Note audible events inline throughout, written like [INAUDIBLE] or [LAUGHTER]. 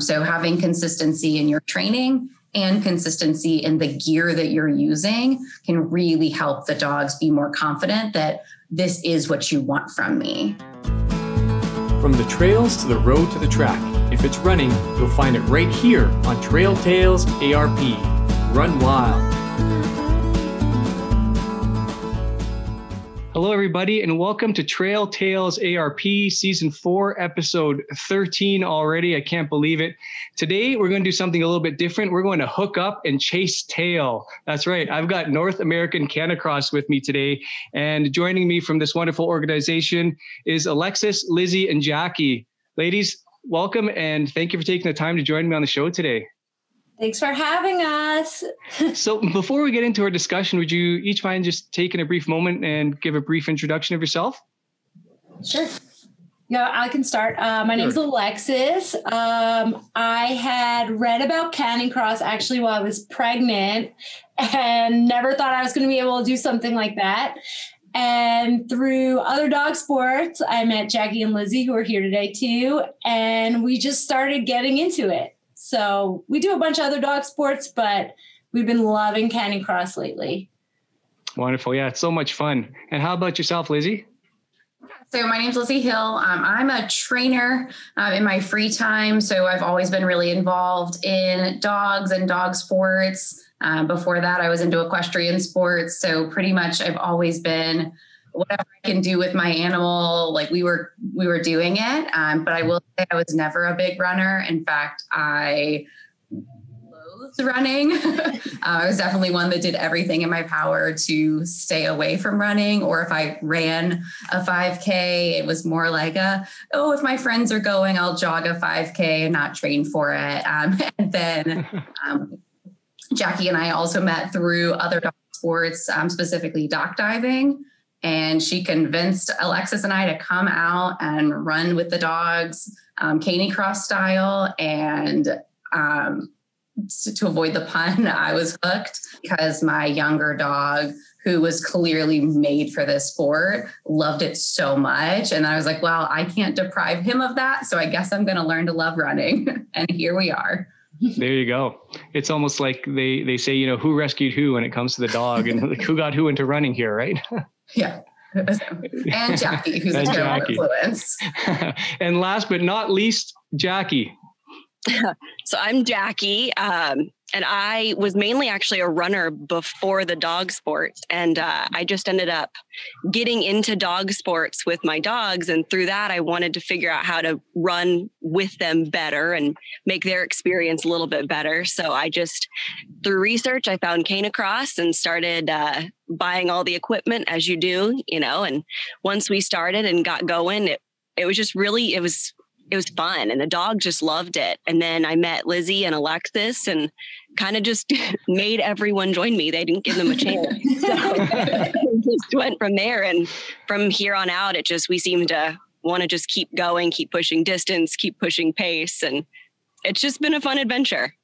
So having consistency in your training and consistency in the gear that you're using can really help the dogs be more confident that this is what you want from me. From the trails to the road to the track, if it's running, you'll find it right here on Trail Tales ARP. Run wild. Hello, everybody, and welcome to Trail Tales ARP Season 4, Episode 13 already. I can't believe it. Today, we're going to do something a little bit different. We're going to hook up and chase tail. That's right. I've got North American Canicross with me today. And joining me from this wonderful organization is Alexis, Lizzie, and Jackie. Ladies, welcome and thank you for taking the time to join me on the show today. Thanks for having us. [LAUGHS] so, before we get into our discussion, would you each mind just taking a brief moment and give a brief introduction of yourself? Sure. Yeah, I can start. Uh, my name is Alexis. Um, I had read about Canicross actually while I was pregnant and never thought I was going to be able to do something like that. And through other dog sports, I met Jackie and Lizzie, who are here today too. And we just started getting into it. So we do a bunch of other dog sports, but we've been loving Canicross lately. Wonderful. Yeah, it's so much fun. And how about yourself, Lizzie? So my name's Lizzie Hill. Um, I'm a trainer uh, in my free time. So I've always been really involved in dogs and dog sports. Um, before that, I was into equestrian sports. So pretty much I've always been whatever I can do with my animal, like we were we were doing it. Um, but I will say I was never a big runner. In fact, I loathed running. [LAUGHS] uh, I was definitely one that did everything in my power to stay away from running. Or if I ran a 5K, it was more like a, oh, if my friends are going, I'll jog a 5K and not train for it. Um, [LAUGHS] and then [LAUGHS] um, Jackie and I also met through other dog sports, um, specifically dock diving and she convinced Alexis and I to come out and run with the dogs, um, Canicross style. And um, to, to avoid the pun, [LAUGHS] I was hooked because my younger dog, who was clearly made for this sport, loved it so much. And I was like, well, I can't deprive him of that. So I guess I'm going to learn to love running. [LAUGHS] and here we are. There you go. It's almost like they they say, you know, who rescued who when it comes to the dog and [LAUGHS] who got who into running here, right? Yeah. [LAUGHS] and Jackie, who's and a terrible Jackie. influence. [LAUGHS] and last but not least, Jackie. [LAUGHS] so I'm Jackie. Um, and I was mainly actually a runner before the dog sports. And uh, I just ended up getting into dog sports with my dogs. And through that, I wanted to figure out how to run with them better and make their experience a little bit better. So I just, through research, I found Canicross and started uh, buying all the equipment as you do, you know. And once we started and got going, it, it was just really, it was it was fun and the dog just loved it. And then I met Lizzie and Alexis and kind of just [LAUGHS] made everyone join me. They didn't give them a chance. [LAUGHS] so [LAUGHS] just went from there. And from here on out, it just, we seem to want to just keep going, keep pushing distance, keep pushing pace. And it's just been a fun adventure.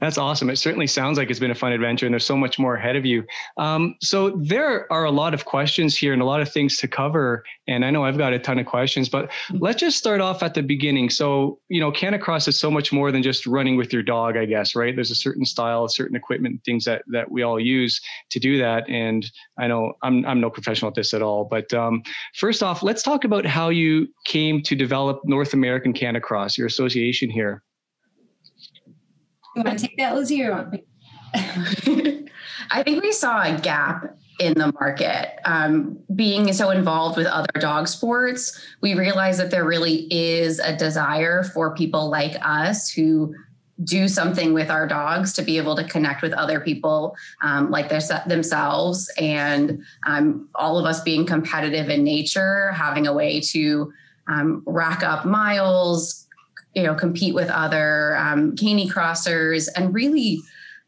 That's awesome. It certainly sounds like it's been a fun adventure and there's so much more ahead of you. Um, so there are a lot of questions here and a lot of things to cover. And I know I've got a ton of questions, but let's just start off at the beginning. So, you know, Canicross is so much more than just running with your dog, I guess, right? There's a certain style, a certain equipment, things that, that we all use to do that. And I know I'm, I'm no professional at this at all, but um, first off, let's talk about how you came to develop North American Canicross, your association here. You want to take that, Lizzie, or want? [LAUGHS] I think we saw a gap in the market. Um, being so involved with other dog sports, we realized that there really is a desire for people like us who do something with our dogs to be able to connect with other people um, like their, themselves and um, all of us being competitive in nature having a way to um, rack up miles you know compete with other um, crossers and really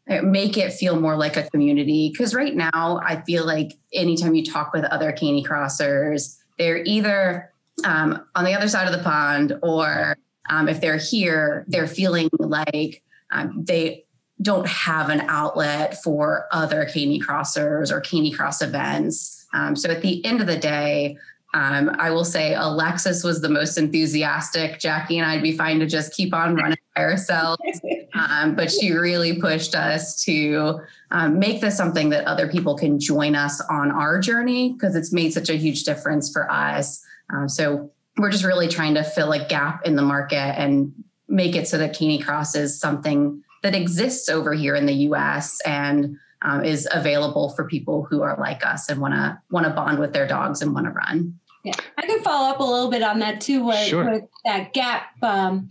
uh, make it feel more like a community. Because right now i feel like anytime you talk with other canicrossers they're either um, on the other side of the pond or um, if they're here they're feeling like um, they don't have an outlet for other canicrossers or canicross events. Um, so at the end of the day Um, I will say Alexis was the most enthusiastic. Jackie and I'd be fine to just keep on running by ourselves. [LAUGHS] Um, but she really pushed us to um, make this something that other people can join us on our journey because it's made such a huge difference for us. Um, so we're just really trying to fill a gap in the market and make it so that Canicross is something that exists over here in the US and um, is available for people who are like us and want to want to bond with their dogs and want to run. Yeah, I can follow up a little bit on that too. With, sure. with that gap, um,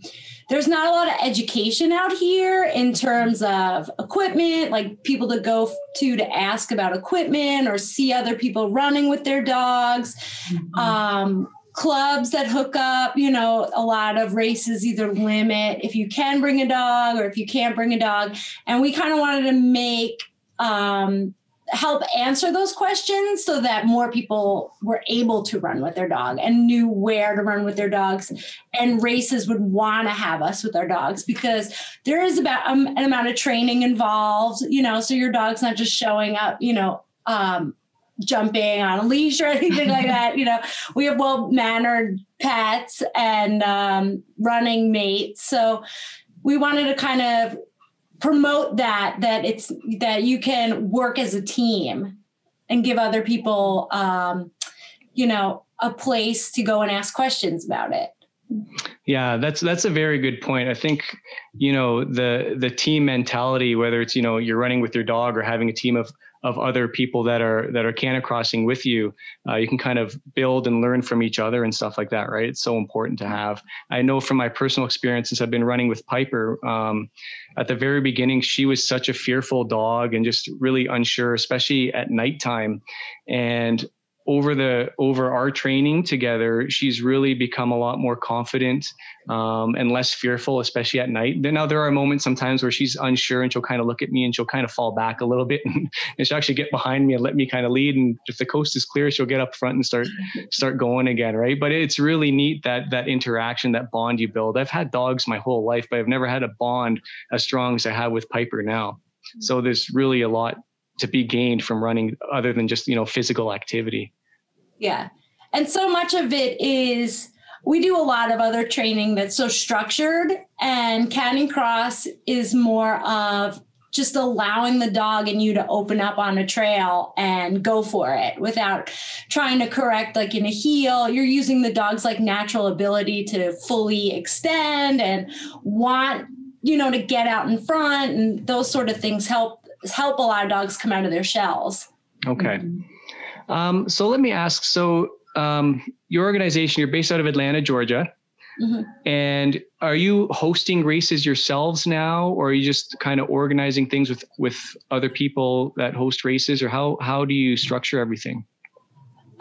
there's not a lot of education out here in terms of equipment, like people to go to to ask about equipment or see other people running with their dogs. Mm-hmm. Um, clubs that hook up, you know, a lot of races either limit if you can bring a dog or if you can't bring a dog. And we kind of wanted to make um, help answer those questions so that more people were able to run with their dog and knew where to run with their dogs. And races would want to have us with our dogs because there is about um, an amount of training involved you know so your dog's not just showing up you know um, jumping on a leash or [LAUGHS] anything like that you know. We have well mannered pets and um, running mates. So we wanted to kind of promote that that it's that you can work as a team and give other people um, you know a place to go and ask questions about it. Yeah that's that's a very good point. I think you know the the team mentality whether it's you know you're running with your dog or having a team of of other people that are that are canicrossing with you uh, you can kind of build and learn from each other and stuff like that right? It's so important to have. I know from my personal experience since i've been running with piper um, at the very beginning she was such a fearful dog and just really unsure especially at nighttime. And over the over our training together, she's really become a lot more confident um, and less fearful, especially at night. Then now there are moments sometimes where she's unsure and she'll kind of look at me and she'll kind of fall back a little bit [LAUGHS] and, and she'll actually get behind me and let me kind of lead. And if the coast is clear, she'll get up front and start start going again, right? But it's really neat that that interaction, that bond you build. I've had dogs my whole life, but I've never had a bond as strong as I have with Piper now. So there's really a lot to be gained from running other than just you know physical activity yeah. And so much of it is we do a lot of other training that's so structured, and Canicross is more of just allowing the dog and you to open up on a trail and go for it without trying to correct like in a heel you're using the dog's like natural ability to fully extend and want you know to get out in front and those sort of things help help a lot of dogs come out of their shells okay mm-hmm. Um, so let me ask. So um, your organization, you're based out of Atlanta, Georgia. Mm-hmm. And are you hosting races yourselves now, or are you just kind of organizing things with with other people that host races, or how how do you structure everything?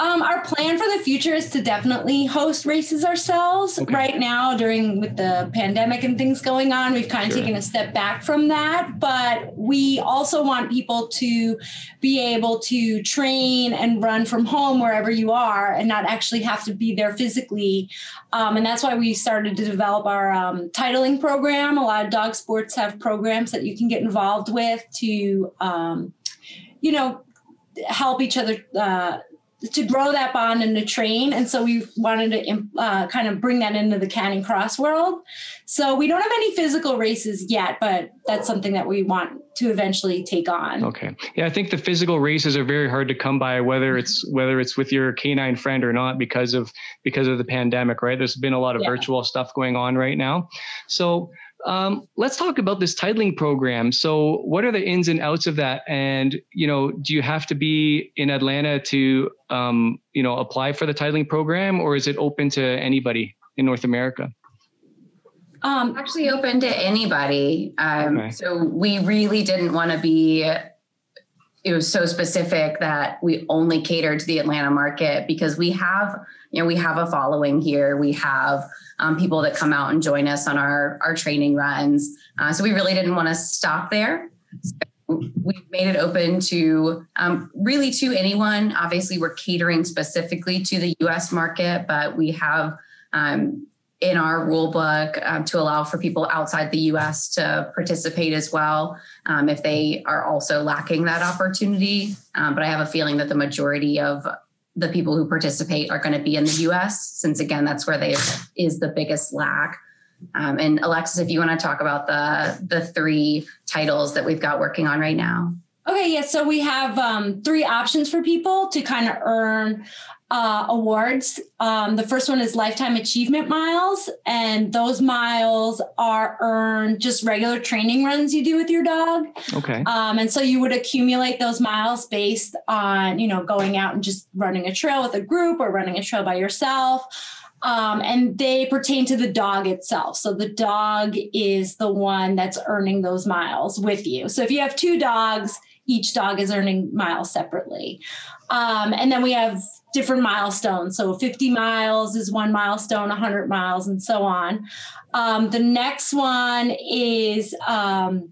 Um, our plan for the future is to definitely host races ourselves. Okay. Right now, during with the pandemic and things going on, we've kind of sure. taken a step back from that. But we also want people to be able to train and run from home wherever you are, and not actually have to be there physically. Um, and that's why we started to develop our um, titling program. A lot of dog sports have programs that you can get involved with to, um, you know, help each other. Uh, to grow that bond and to train. And so we wanted to uh, kind of bring that into the Canning Canicross world. So we don't have any physical races yet, but that's something that we want to eventually take on. Okay. Yeah, I think the physical races are very hard to come by, whether it's whether it's with your canine friend or not, because of because of the pandemic, right? There's been a lot of yeah. virtual stuff going on right now. So um, let's talk about this titling program. So, what are the ins and outs of that? And you know, do you have to be in Atlanta to um, you know apply for the titling program, or is it open to anybody in North America? Um, actually, open to anybody. Um, okay. So we really didn't want to be. It was so specific that we only catered to the Atlanta market because we have, you know, we have a following here. We have um, people that come out and join us on our, our training runs. Uh, so we really didn't want to stop there. So we've made it open to um, really to anyone. Obviously, we're catering specifically to the US market, but we have um, in our rule book um, to allow for people outside the US to participate as well um, if they are also lacking that opportunity. Um, but I have a feeling that the majority of the people who participate are going to be in the US, since again, that's where they is the biggest lack. Um, and Alexis, if you want to talk about the the three titles that we've got working on right now. Okay, yeah. So we have um, three options for people to kind of earn uh, awards. Um, the first one is Lifetime Achievement Miles, and those miles are earned just regular training runs you do with your dog. Okay. Um, and so you would accumulate those miles based on, you know, going out and just running a trail with a group or running a trail by yourself. Um, and they pertain to the dog itself. So the dog is the one that's earning those miles with you. So if you have two dogs, each dog is earning miles separately. Um, and then we have different milestones. So 50 miles is one milestone, 100 miles, and so on. Um, the next one is um,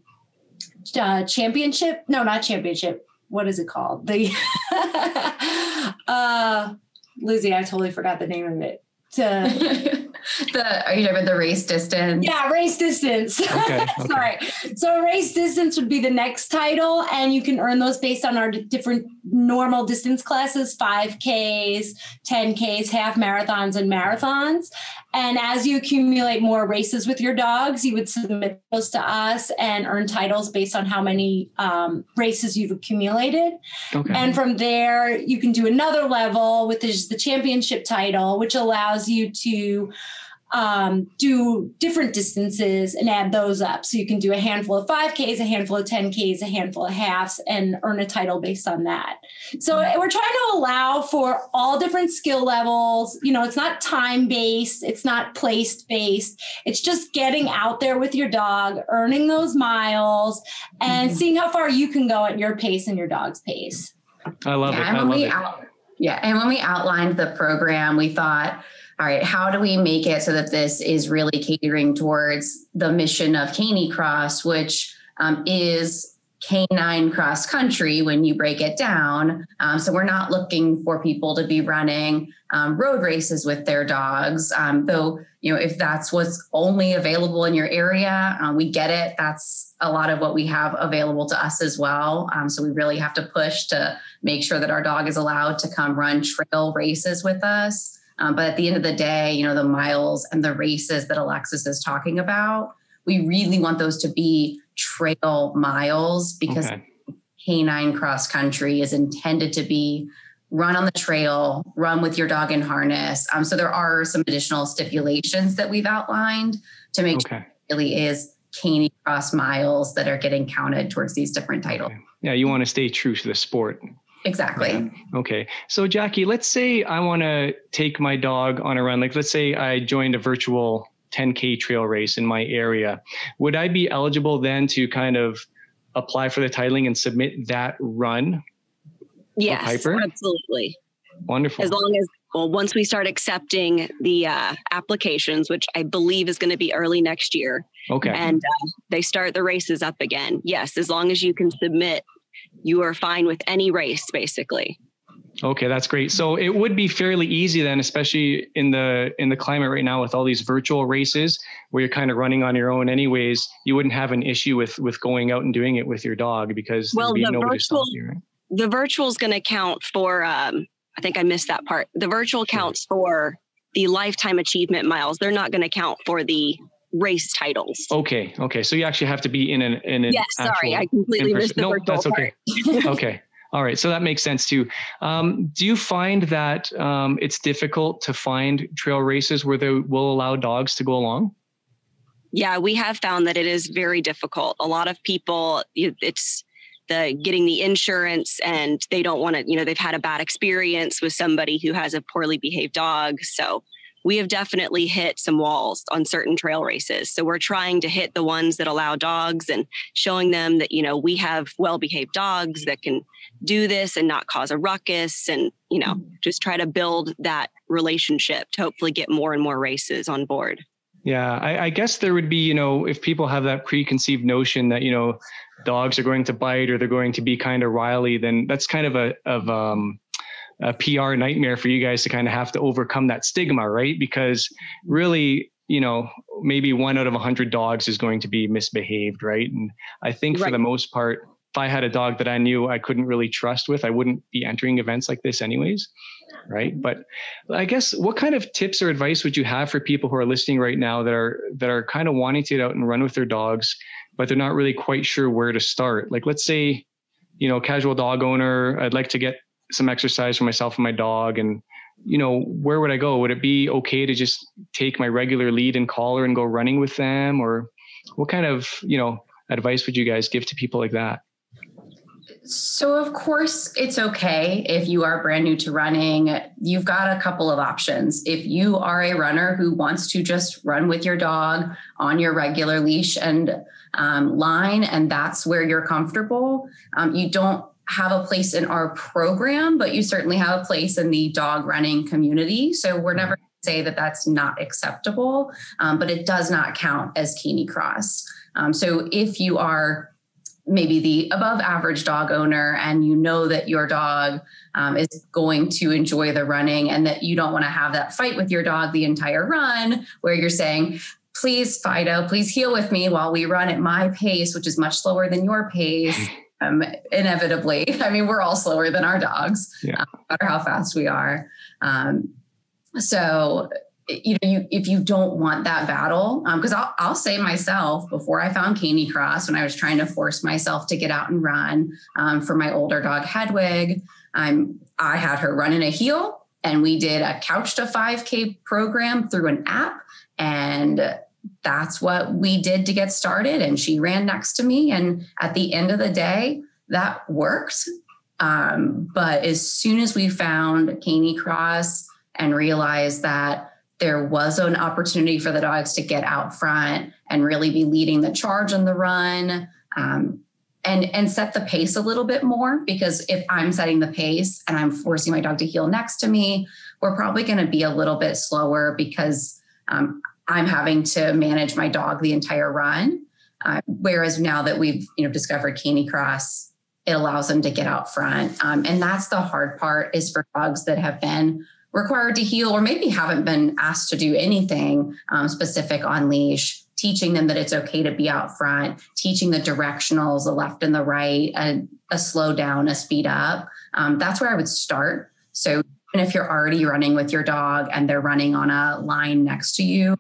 uh, championship. No, not championship. What is it called? The [LAUGHS] uh, Lizzie, I totally forgot the name of it. [LAUGHS] the are you talking about the race distance? Yeah, race distance. Okay, [LAUGHS] okay. Sorry. So race distance would be the next title, and you can earn those based on our different normal distance classes: 5Ks, 10Ks, half marathons, and marathons. And as you accumulate more races with your dogs, you would submit those to us and earn titles based on how many um, races you've accumulated. Okay. And from there, you can do another level, which is the championship title, which allows you to um, do different distances and add those up. So you can do a handful of 5Ks, a handful of 10Ks, a handful of halves, and earn a title based on that. So we're trying to allow for all different skill levels. You know, it's not time based, it's not placed based. It's just getting out there with your dog, earning those miles, and mm-hmm. seeing how far you can go at your pace and your dog's pace. I love yeah, it. I love it. Out, yeah. And when we outlined the program, we thought, all right, how do we make it so that this is really catering towards the mission of Canicross, which um, is canine cross country when you break it down. Um, so we're not looking for people to be running um, road races with their dogs. Um, though, you know, if that's what's only available in your area, uh, we get it. That's a lot of what we have available to us as well. Um, so we really have to push to make sure that our dog is allowed to come run trail races with us. Um, but at the end of the day, you know, the miles and the races that Alexis is talking about, we really want those to be trail miles because okay. canine cross country is intended to be run on the trail, run with your dog in harness. Um, so there are some additional stipulations that we've outlined to make okay. sure it really is canine cross miles that are getting counted towards these different titles. Yeah, you want to stay true to the sport. Exactly. Okay. So, Jackie, let's say I want to take my dog on a run. Like, let's say I joined a virtual 10K trail race in my area. Would I be eligible then to kind of apply for the titling and submit that run? Yes, absolutely. Wonderful. As long as, well, once we start accepting the uh, applications, which I believe is going to be early next year. Okay. And uh, they start the races up again. Yes, as long as you can submit you are fine with any race basically. Okay, that's great. So it would be fairly easy then, especially in the in the climate right now with all these virtual races where you're kind of running on your own anyways. You wouldn't have an issue with with going out and doing it with your dog because well, the virtual you, right? the virtual is going to count for. Um, I think I missed that part. The virtual counts for the lifetime achievement miles. They're not going to count for the race titles. Okay, okay. So you actually have to be in an in an. Yes, sorry, I completely missed the no, that's okay. [LAUGHS] okay. All right, so that makes sense too. Um, do you find that um, it's difficult to find trail races where they will allow dogs to go along? Yeah, we have found that it is very difficult. A lot of people, it's the getting the insurance and they don't want to, you know, they've had a bad experience with somebody who has a poorly behaved dog. So we have definitely hit some walls on certain trail races. So we're trying to hit the ones that allow dogs and showing them that, you know, we have well behaved dogs that can do this and not cause a ruckus and, you know, mm-hmm. just try to build that relationship to hopefully get more and more races on board. Yeah, I, I, guess there would be, you know, if people have that preconceived notion that, you know, dogs are going to bite or they're going to be kind of wily, then that's kind of a of um a PR nightmare for you guys to kind of have to overcome that stigma, right? Because really, you know, maybe one out of a hundred dogs is going to be misbehaved, right? And I think right. for the most part, if I had a dog that I knew I couldn't really trust with, I wouldn't be entering events like this anyways. Right. Mm-hmm. But I guess what kind of tips or advice would you have for people who are listening right now that are that are kind of wanting to get out and run with their dogs, but they're not really quite sure where to start? Like let's say, you know, casual dog owner, I'd like to get some exercise for myself and my dog and you know, where would I go? Would it be okay to just take my regular lead and collar and go running with them? Or what kind of, you know, advice would you guys give to people like that? So, of course, it's okay if you are brand new to running. You've got a couple of options. If you are a runner who wants to just run with your dog on your regular leash and um, line, and that's where you're comfortable, um, you don't have a place in our program, but you certainly have a place in the dog running community. So, we're never say that that's not acceptable, um, but it does not count as Canicross. Um, so, if you are maybe the above average dog owner and you know that your dog um, is going to enjoy the running and that you don't want to have that fight with your dog the entire run where you're saying please fido please heel with me while we run at my pace which is much slower than your pace [LAUGHS] um, inevitably [LAUGHS] i mean we're all slower than our dogs yeah. um, no matter how fast we are um, so you know, you, if you don't want that battle, because um, I'll, I'll say myself, before I found Canicross, when I was trying to force myself to get out and run um, for my older dog Hedwig, um, I had her run in a heel, and we did a couch to 5K program through an app, and that's what we did to get started. And she ran next to me, and at the end of the day, that worked. Um, but as soon as we found Canicross and realized that there was an opportunity for the dogs to get out front and really be leading the charge on the run um, and and set the pace a little bit more because if i'm setting the pace and i'm forcing my dog to heel next to me we're probably going to be a little bit slower because um, i'm having to manage my dog the entire run. Uh, whereas now that we've you know discovered canicross it allows them to get out front. Um, and that's the hard part is for dogs that have been required to heel or maybe haven't been asked to do anything um, specific on leash teaching them that it's okay to be out front teaching the directionals the left and the right a, a slow down a speed up. Um, that's where i would start. So if you're already running with your dog and they're running on a line next to you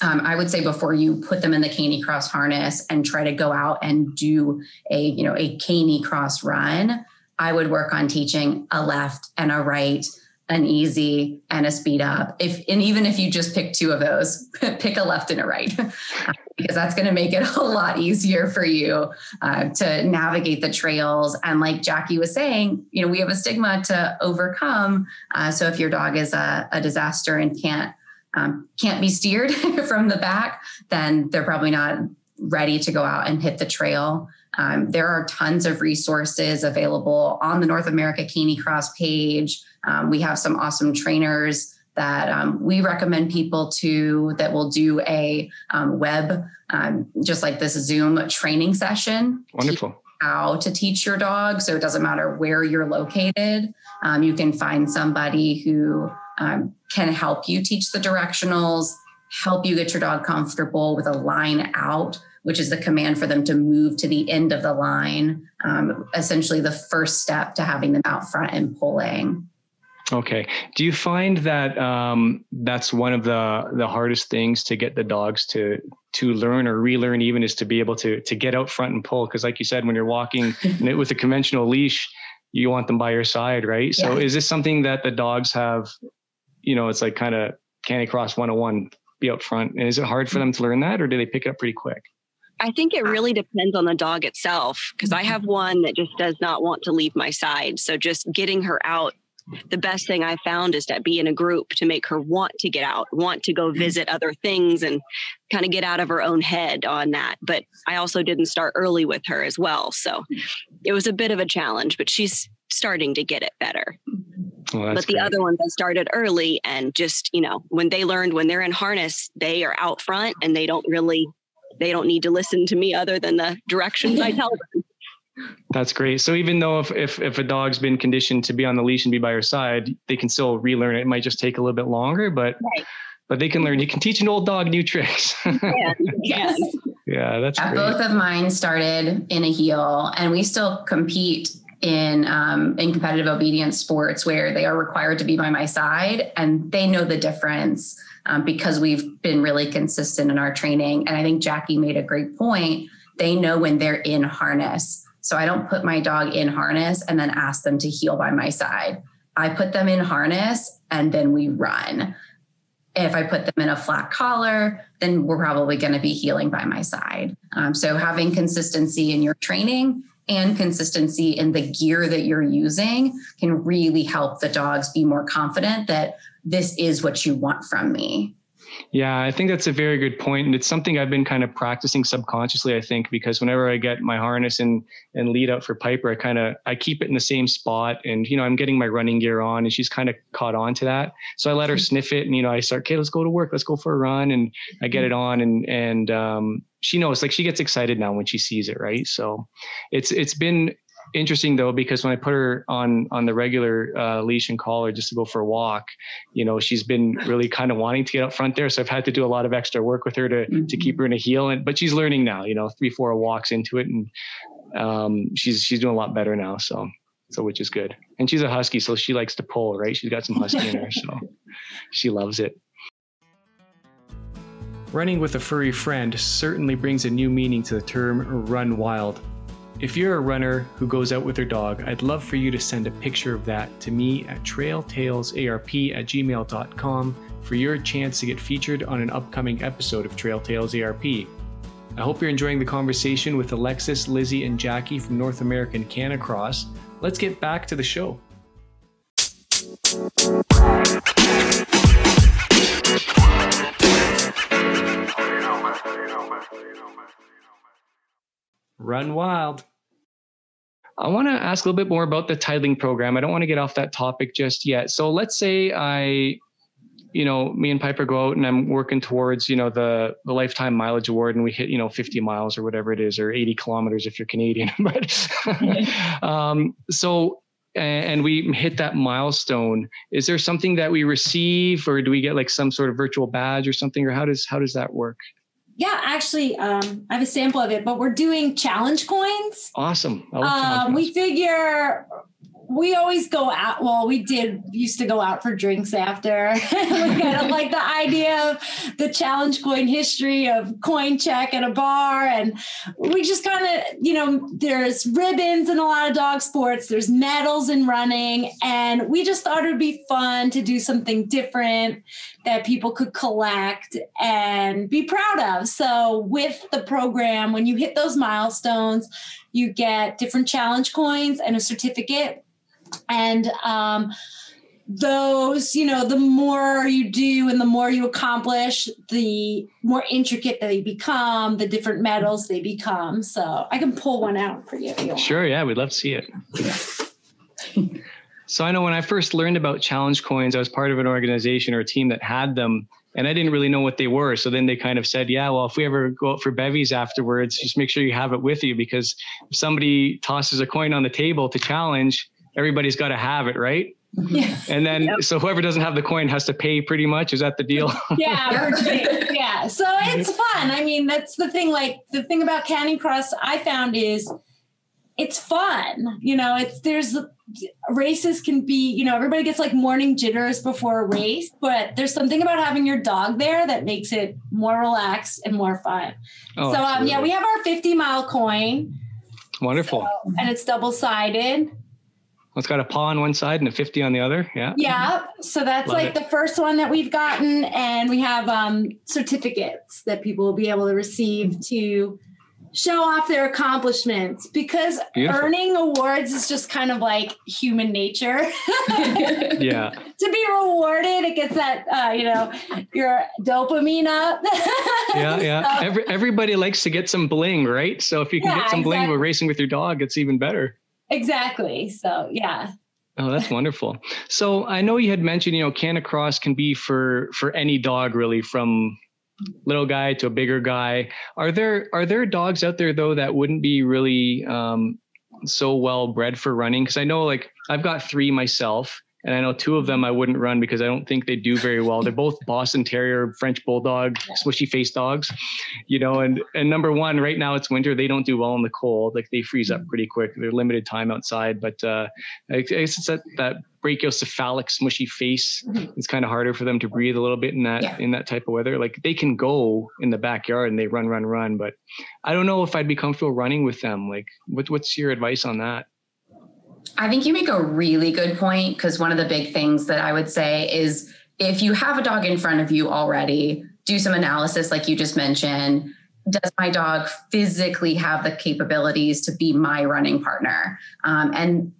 um, I would say before you put them in the canicross harness and try to go out and do a you know a Canicross run, I would work on teaching a left and a right, an easy and a speed up. If and even if you just pick two of those [LAUGHS] pick a left and a right [LAUGHS] because that's going to make it a lot easier for you uh, to navigate the trails. And like jackie was saying you know we have a stigma to overcome uh, so if your dog is a, a disaster and can't um, can't be steered [LAUGHS] from the back then they're probably not ready to go out and hit the trail um, there are tons of resources available on the North America Canicross page. Um, we have some awesome trainers that um, we recommend people to that will do a um, web, um, just like this Zoom training session. Wonderful. How to teach your dog. So it doesn't matter where you're located. Um, you can find somebody who can help you teach the directionals, help you get your dog comfortable with a line out which is the command for them to move to the end of the line, um, essentially the first step to having them out front and pulling. Okay. Do you find that um, that's one of the the hardest things to get the dogs to to learn or relearn, even is to be able to to get out front and pull? Because, like you said, when you're walking [LAUGHS] with a conventional leash, you want them by your side, right? So, is this something that the dogs have? You know, it's like kind of canicross 101, be out front. And is it hard for them to learn that, or do they pick it up pretty quick? I think it ah. really depends on the dog itself because I have mm-hmm. one that just does not want to leave my side. So just getting her out, the best thing I found is to be in a group to make her want to get out, want to go mm-hmm. visit other things and kind of get out of her own head on that. But I also didn't start early with her as well. So it was a bit of a challenge, but she's starting to get it better. Well, but the great. other ones I started early and just, you know, when they learned when they're in harness, they are out front and they don't really they don't need to listen to me other than the directions I tell them. [LAUGHS] That's great. So even though if, if if a dog's been conditioned to be on the leash and be by your side, they can still relearn it. It might just take a little bit longer, but right. but they can learn. You can teach an old dog new tricks. [LAUGHS] yeah, yes. Yeah, that's Uh, great. both of mine started in a heel, and we still compete in um, in competitive obedience sports where they are required to be by my side, and they know the difference um, because we've been really consistent in our training. And I think Jackie made a great point. They know when they're in harness, so I don't put my dog in harness and then ask them to heel by my side. I put them in harness and then we run. If I put them in a flat collar, then we're probably going to be heeling by my side. Um, so having consistency in your training and consistency in the gear that you're using can really help the dogs be more confident that this is what you want from me. Yeah, I think that's a very good point, and it's something I've been kind of practicing subconsciously. I think because whenever I get my harness and and lead out for Piper, I kind of I keep it in the same spot, and you know I'm getting my running gear on, and she's kind of caught on to that. So I let her sniff it, and you know I start, okay, let's go to work, let's go for a run, and I get it on, and and um, she knows, like she gets excited now when she sees it, right? So it's it's been interesting though because when I put her on on the regular uh, leash and collar just to go for a walk, you know, she's been really kind of wanting to get up front there. So I've had to do a lot of extra work with her to mm-hmm. to keep her in a heel. And but she's learning now. You know, three four walks into it, and um, she's she's doing a lot better now. So so which is good. And she's a husky, so she likes to pull. Right, she's got some husky in her, so [LAUGHS] she loves it. Running with a furry friend certainly brings a new meaning to the term run wild. If you're a runner who goes out with their dog, I'd love for you to send a picture of that to me at trailtalesarp at gmail.com for your chance to get featured on an upcoming episode of Trail Tales ARP. I hope you're enjoying the conversation with Alexis, Lizzie, and Jackie from North American Canicross. Let's get back to the show. Run wild. I want to ask a little bit more about the titling program. I don't want to get off that topic just yet. So let's say I, you know, me and Piper go out and I'm working towards, you know, the the lifetime mileage award, and we hit, you know, 50 miles or whatever it is, or 80 kilometers if you're Canadian. [LAUGHS] but [LAUGHS] um, so and we hit that milestone. Is there something that we receive, or do we get like some sort of virtual badge or something, or how does how does that work? Yeah, actually, um, I have a sample of it, but we're doing challenge coins. Awesome. Um, we figure we always go out. Well, we did used to go out for drinks after. [LAUGHS] kind of like the idea of the challenge coin history of coin check at a bar. And we just kind of, you know, there's ribbons in a lot of dog sports, there's medals in running. And we just thought it would be fun to do something different that people could collect and be proud of. So with the program, when you hit those milestones, you get different challenge coins and a certificate and um, those you know the more you do and the more you accomplish the more intricate they become the different medals they become. So i can pull one out for you sure yeah we'd love to see it. [LAUGHS] So i know when i first learned about challenge coins i was part of an organization or a team that had them and I didn't really know what they were. So then they kind of said, yeah, well, if we ever go out for bevies afterwards, just make sure you have it with you because if somebody tosses a coin on the table to challenge, everybody's got to have it, right? Yeah. And then, yep. so whoever doesn't have the coin has to pay pretty much. Is that the deal? [LAUGHS] yeah. [LAUGHS] yeah. So it's fun. I mean, that's the thing. Like the thing about Canicross I found is it's fun. You know, it's, there's races can be, you know, everybody gets like morning jitters before a race, but there's something about having your dog there that makes it more relaxed and more fun. Oh, so, um, yeah, we have our 50 mile coin. Wonderful. So, and it's double sided. It's got a paw on one side and a 50 on the other. Yeah. Yeah. So that's Love like it. the first one that we've gotten. And we have um, certificates that people will be able to receive to show off their accomplishments because Beautiful. earning awards is just kind of like human nature. [LAUGHS] yeah. [LAUGHS] To be rewarded, it gets that, uh, you know, your dopamine up. [LAUGHS] yeah. Yeah. So, Every, everybody likes to get some bling, right? So if you can yeah, get some exactly. bling with racing with your dog, it's even better. Exactly. So yeah. Oh, that's wonderful. So I know you had mentioned, you know, Canicross can be for for any dog really, from little guy to a bigger guy. Are there are there dogs out there though that wouldn't be really um, so well bred for running? Because I know like I've got three myself, and I know two of them I wouldn't run because I don't think they do very well. They're both [LAUGHS] Boston Terrier, French Bulldog, swishy face dogs, you know. And and number one, right now it's winter. They don't do well in the cold. Like they freeze up pretty quick. They're limited time outside. But uh, I guess it's that that brachycephalic smushy face mm-hmm. it's kind of harder for them to breathe a little bit in that yeah. in that type of weather like they can go in the backyard and they run run run but i don't know if i'd be comfortable running with them like what, what's your advice on that I think you make a really good point because one of the big things that I would say is if you have a dog in front of you already, do some analysis like you just mentioned. Does my dog physically have the capabilities to be my running partner? Um, and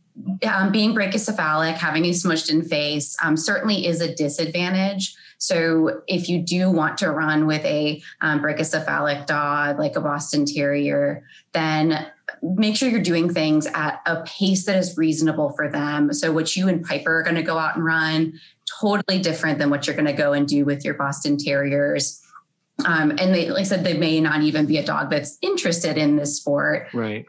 um, being brachycephalic, having a smushed in face um, certainly is a disadvantage. So if you do want to run with a um, brachycephalic dog like a Boston Terrier, then make sure you're doing things at a pace that is reasonable for them. So what you and Piper are going to go out and run, totally different than what you're going to go and do with your Boston Terriers. Um, and they, like I said, they may not even be a dog that's interested in this sport. Right.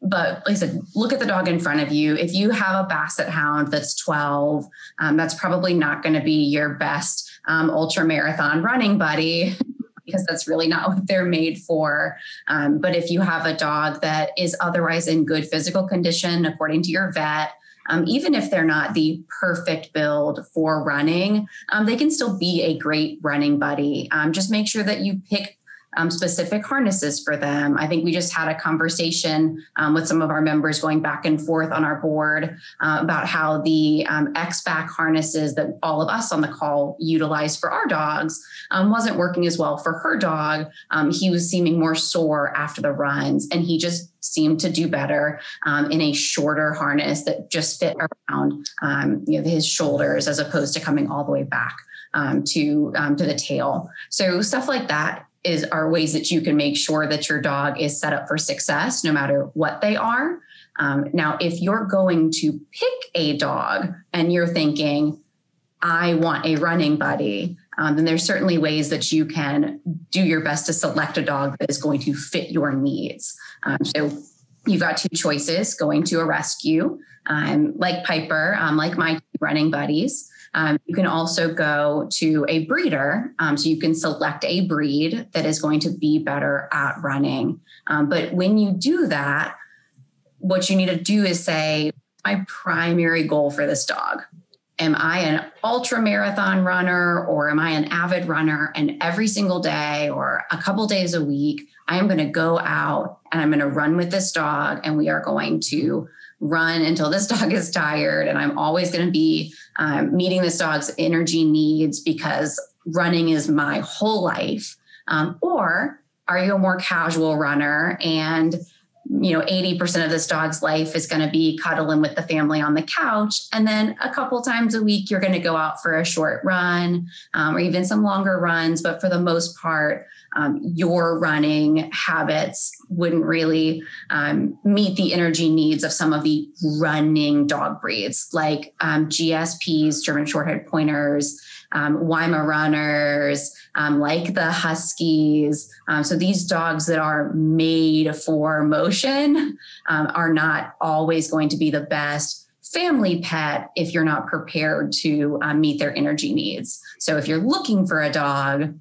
But like I said, look at the dog in front of you. If you have a basset hound that's 12, um, that's probably not going to be your best um, ultra marathon running buddy [LAUGHS] because that's really not what they're made for. Um, but if you have a dog that is otherwise in good physical condition, according to your vet, um, even if they're not the perfect build for running, um, they can still be a great running buddy. Um, just make sure that you pick um, specific harnesses for them. I think we just had a conversation um, with some of our members going back and forth on our board uh, about how the um, X-Back harnesses that all of us on the call utilized for our dogs um, wasn't working as well for her dog. Um, he was seeming more sore after the runs, and he just seemed to do better um, in a shorter harness that just fit around you know his shoulders as opposed to coming all the way back. Um, to um, to the tail. So stuff like that is are ways that you can make sure that your dog is set up for success no matter what they are. Um, now, if you're going to pick a dog and you're thinking, I want a running buddy, um, then there's certainly ways that you can do your best to select a dog that is going to fit your needs. Um, so you've got two choices going to a rescue, um, like Piper, um, like my running buddies. Um, you can also go to a breeder. Um, so you can select a breed that is going to be better at running. Um, but when you do that, what you need to do is say, my primary goal for this dog. Am I an ultra marathon runner or am I an avid runner? And every single day or a couple days a week, I am going to go out and I'm going to run with this dog and we are going to run until this [LAUGHS] dog is tired. And I'm always going to be um, meeting this dog's energy needs because running is my whole life. Um, or are you a more casual runner and you know 80% of this dog's life is going to be cuddling with the family on the couch and then a couple times a week you're going to go out for a short run um, or even some longer runs but for the most part um, your running habits wouldn't really um, meet the energy needs of some of the running dog breeds like um, GSPs, German Shorthair Pointers, um, Weimaraners, um, like the Huskies. Um, so these dogs that are made for motion are not always going to be the best family pet if you're not prepared to um, meet their energy needs. So if you're looking for a dog,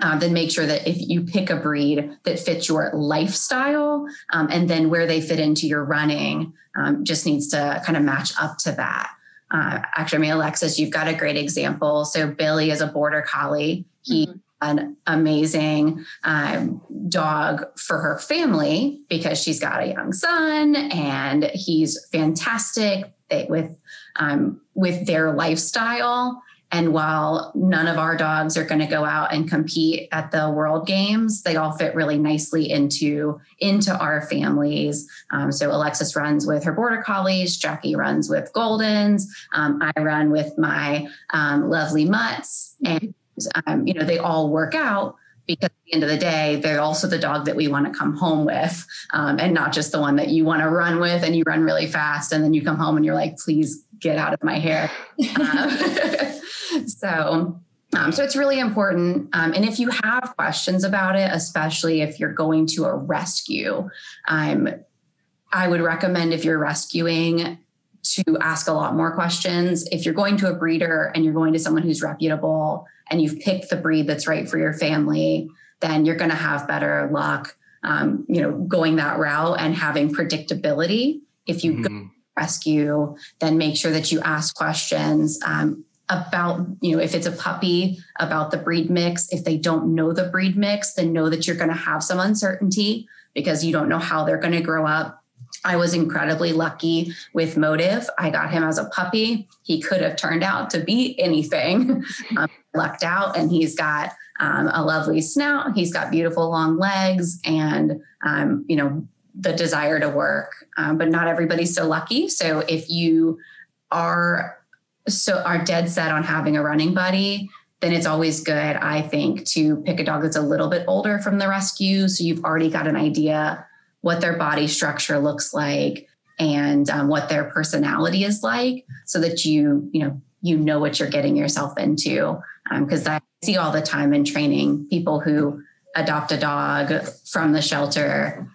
um, then make sure that if you pick a breed that fits your lifestyle um, and then where they fit into your running um, just needs to kind of match up to that. Uh, actually, I mean, Alexis, you've got a great example. So Billy is a border collie. He mm-hmm. an amazing um, dog for her family because she's got a young son and he's fantastic with um, with their lifestyle. And while none of our dogs are going to go out and compete at the World Games, they all fit really nicely into into our families. Um, so Alexis runs with her border collies, Jackie runs with Goldens, um, I run with my um, lovely mutts, and um, you know they all work out because at the end of the day, they're also the dog that we want to come home with, um, and not just the one that you want to run with and you run really fast, and then you come home and you're like, please get out of my hair. [LAUGHS] Um, [LAUGHS] so, um, so it's really important. Um, and if you have questions about it, especially if you're going to a rescue, um, I would recommend if you're rescuing, to ask a lot more questions. If you're going to a breeder and you're going to someone who's reputable and you've picked the breed that's right for your family, then you're going to have better luck, um, you know, going that route and having predictability. If you mm-hmm. go rescue, then make sure that you ask questions. Um, about you know if it's a puppy about the breed mix if they don't know the breed mix then know that you're going to have some uncertainty because you don't know how they're going to grow up I was incredibly lucky with Motive. I got him as a puppy. He could have turned out to be anything. [LAUGHS] um, lucked out, and he's got um, a lovely snout. He's got beautiful long legs, and um, you know the desire to work. Um, but not everybody's so lucky. So if you are so are dead set on having a running buddy, then it's always good, I think, to pick a dog that's a little bit older from the rescue. So you've already got an idea what their body structure looks like and um, what their personality is like so that you, you know, you know what you're getting yourself into. Because um, I see all the time in training people who adopt a dog from the shelter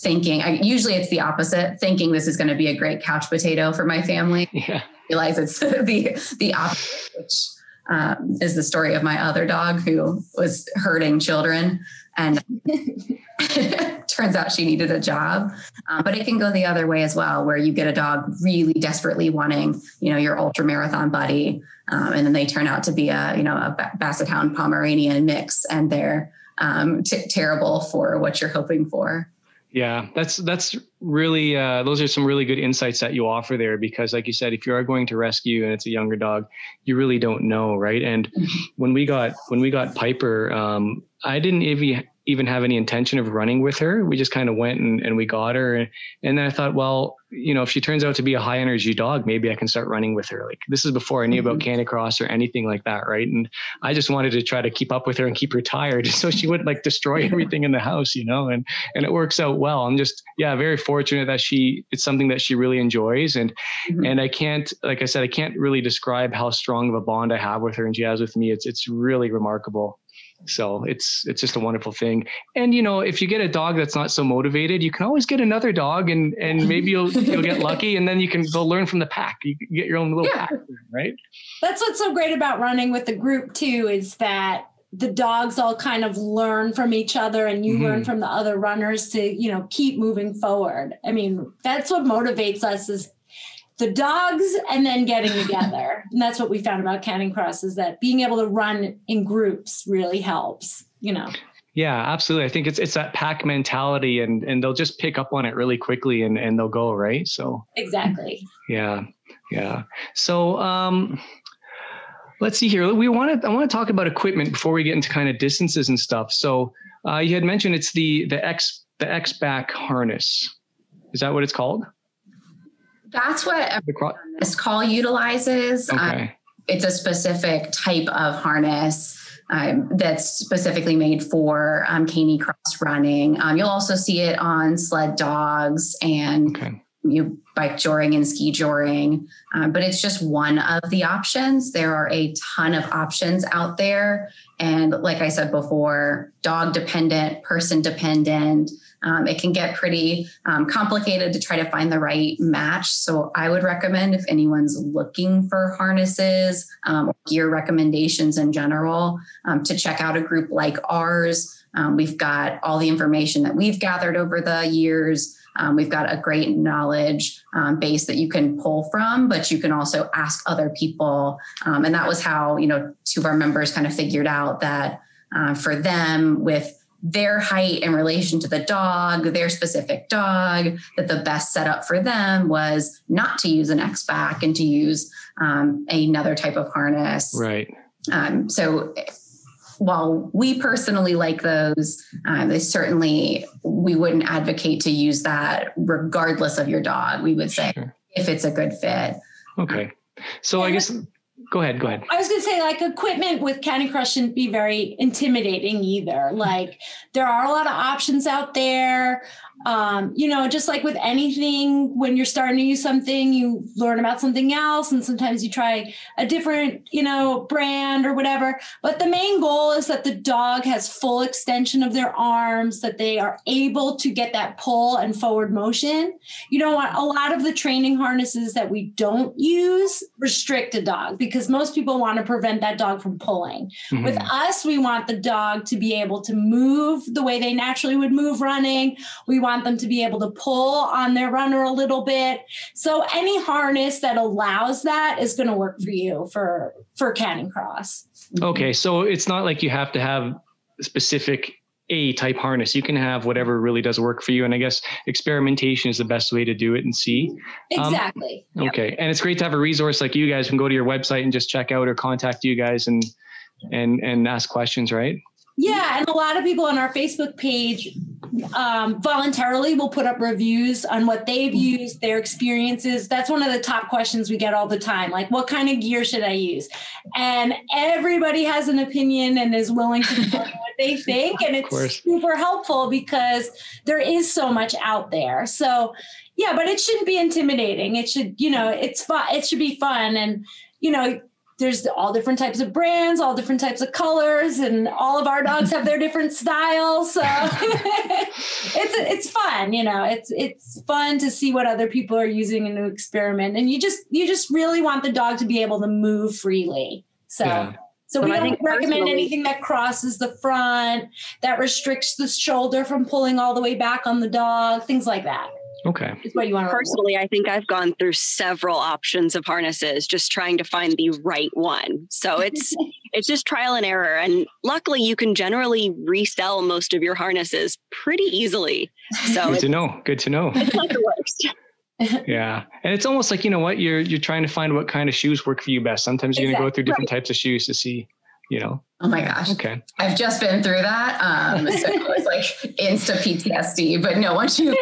thinking I, usually it's the opposite thinking this is going to be a great couch potato for my family [LAUGHS] yeah realize it's [LAUGHS] the the opposite, which um, is the story of my other dog who was hurting children and [LAUGHS] turns out she needed a job. Um, but it can go the other way as well where you get a dog really desperately wanting you know your ultra marathon buddy um, and then they turn out to be a you know a basset hound pomeranian mix and they're um, t- terrible for what you're hoping for yeah, that's that's really uh, those are some really good insights that you offer there because, like you said, if you are going to rescue and it's a younger dog, you really don't know, right? And mm-hmm. when we got when we got Piper, um, I didn't even even have any intention of running with her. We just kind of went and, and we got her. And, and then I thought, well, you know, if she turns out to be a high energy dog, maybe I can start running with her. Like this is before I knew about mm-hmm. Canicross or anything like that. Right. And I just wanted to try to keep up with her and keep her tired [LAUGHS] so she wouldn't like destroy everything in the house, you know, and, and it works out well. I'm just, yeah, very fortunate that she, it's something that she really enjoys. And, mm-hmm. and I can't, like I said, I can't really describe how strong of a bond I have with her and she has with me. It's, it's really remarkable. So it's it's just a wonderful thing. And you know, if you get a dog that's not so motivated, you can always get another dog, and and [LAUGHS] maybe you'll you'll get lucky, and then you can go learn from the pack. You get your own little yeah. pack, right? That's what's so great about running with the group too, is that the dogs all kind of learn from each other and you mm-hmm. learn from the other runners to you know keep moving forward i mean that's what motivates us is the dogs and then getting together. and that's what we found about Canicross is that being able to run in groups really helps, you know. Yeah, absolutely. I think it's it's that pack mentality and and they'll just pick up on it really quickly and and they'll go, right? So Exactly. Yeah. Yeah. So um let's see here. We want to I want to talk about equipment before we get into kind of distances and stuff. So uh, you had mentioned it's the the X the X back harness. Is that what it's called? That's what this call utilizes. Um, okay. Um, it's a specific type of harness um, that's specifically made for um, canicross running. Um, you'll also see it on sled dogs and okay. you bike joring and ski joring, um, but it's just one of the options. There are a ton of options out there. And like I said before, dog dependent, person dependent. Um, it can get pretty um, complicated to try to find the right match. So I would recommend if anyone's looking for harnesses um, gear recommendations in general, um, to check out a group like ours. Um, we've got all the information that we've gathered over the years. Um, we've got a great knowledge um, base that you can pull from, but you can also ask other people. Um, and that was how, you know, two of our members kind of figured out that uh, for them, with their height in relation to the dog, their specific dog, that the best setup for them was not to use an X back and to use um, another type of harness. Right. Um, so while we personally like those, um, they certainly we wouldn't advocate to use that regardless of your dog. We would say sure. if it's a good fit. Okay. So I guess go ahead. Go ahead. I was going to say, like, equipment with Canicross shouldn't be very intimidating either. Like, there are a lot of options out there um, you know, just like with anything, when you're starting to use something, you learn about something else, and sometimes you try a different, you know, brand or whatever. But the main goal is that the dog has full extension of their arms, that they are able to get that pull and forward motion. You don't want a lot of the training harnesses that we don't use restrict a dog because most people want to prevent that dog from pulling. Mm-hmm. With us, we want the dog to be able to move the way they naturally would move running. We want want them to be able to pull on their runner a little bit. So any harness that allows that is going to work for you for for Canicross. Okay, so it's not like you have to have specific a type harness. You can have whatever really does work for you. And I guess experimentation is the best way to do it and see. Um, exactly. Um, okay. And it's great to have a resource like you guys can go to your website and just check out or contact you guys and and and ask questions, right? Yeah, and a lot of people on our Facebook page um, voluntarily will put up reviews on what they've used, their experiences. That's one of the top questions we get all the time. Like, what kind of gear should I use? And everybody has an opinion and is willing to tell what they [LAUGHS] think, and it's super helpful because there is so much out there. So, yeah, but it shouldn't be intimidating. It should, you know, it's fun. It should be fun, and you know there's all different types of brands, all different types of colors, and all of our dogs have their different styles. So [LAUGHS] it's it's fun, you know. It's it's fun to see what other people are using and to experiment. And you just you just really want the dog to be able to move freely. So. Yeah. So we don't recommend anything that crosses the front, that restricts the shoulder from pulling all the way back on the dog, things like that. Okay. Is what you want Personally, I think I've gone through several options of harnesses just trying to find the right one. So [LAUGHS] it's it's just trial and error. And luckily you can generally resell most of your harnesses pretty easily. [LAUGHS] So good to know. Good to know. It's not the worst. [LAUGHS] yeah. And it's almost like, you know what, you're you're trying to find what kind of shoes work for you best. Sometimes you're exactly. gonna go through different right. types of shoes to see you know oh my gosh okay i've just been through that um so it's like insta ptsd but no once you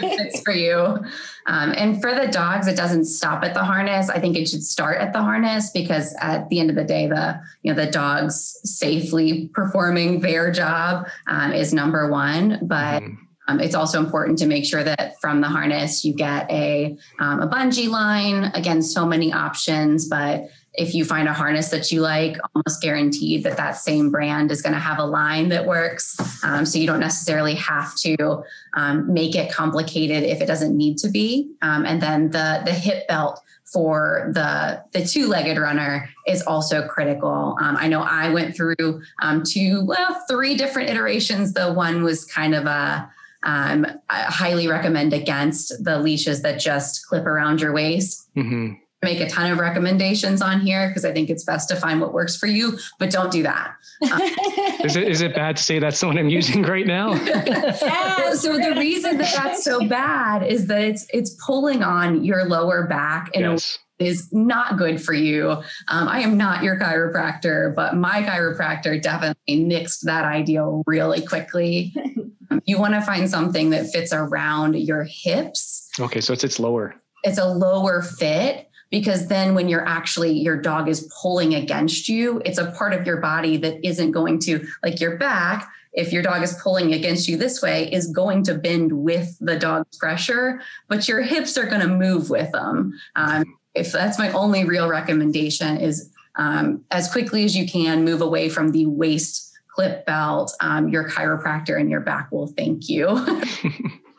fits for you um, and for the dogs it doesn't stop at the harness i think it should start at the harness because at the end of the day the you know the dogs safely performing their job um, is number one but mm. Um, it's also important to make sure that from the harness you get a um, a bungee line. Again, so many options, but if you find a harness that you like, almost guaranteed that that same brand is going to have a line that works. Um, so you don't necessarily have to um, make it complicated if it doesn't need to be. Um, and then the the hip belt for the the two legged runner is also critical. Um, I know I went through um, two, well, three different iterations. The one was kind of a um, I highly recommend against the leashes that just clip around your waist. Mm-hmm make a ton of recommendations on here because I think it's best to find what works for you, but don't do that. Um, [LAUGHS] is it is it bad to say that's the one I'm using right now? [LAUGHS] yeah, so the reason that that's so bad is that it's it's pulling on your lower back and yes. is not good for you. Um, I am not your chiropractor, but my chiropractor definitely nixed that idea really quickly. [LAUGHS] you want to find something that fits around your hips. Okay, so it's it's lower. It's a lower fit because then when you're actually your dog is pulling against you it's a part of your body that isn't going to like your back if your dog is pulling against you this way is going to bend with the dog's pressure but your hips are going to move with them. Um, if that's my only real recommendation is um, as quickly as you can move away from the waist clip belt. Um, your chiropractor and your back will thank you [LAUGHS]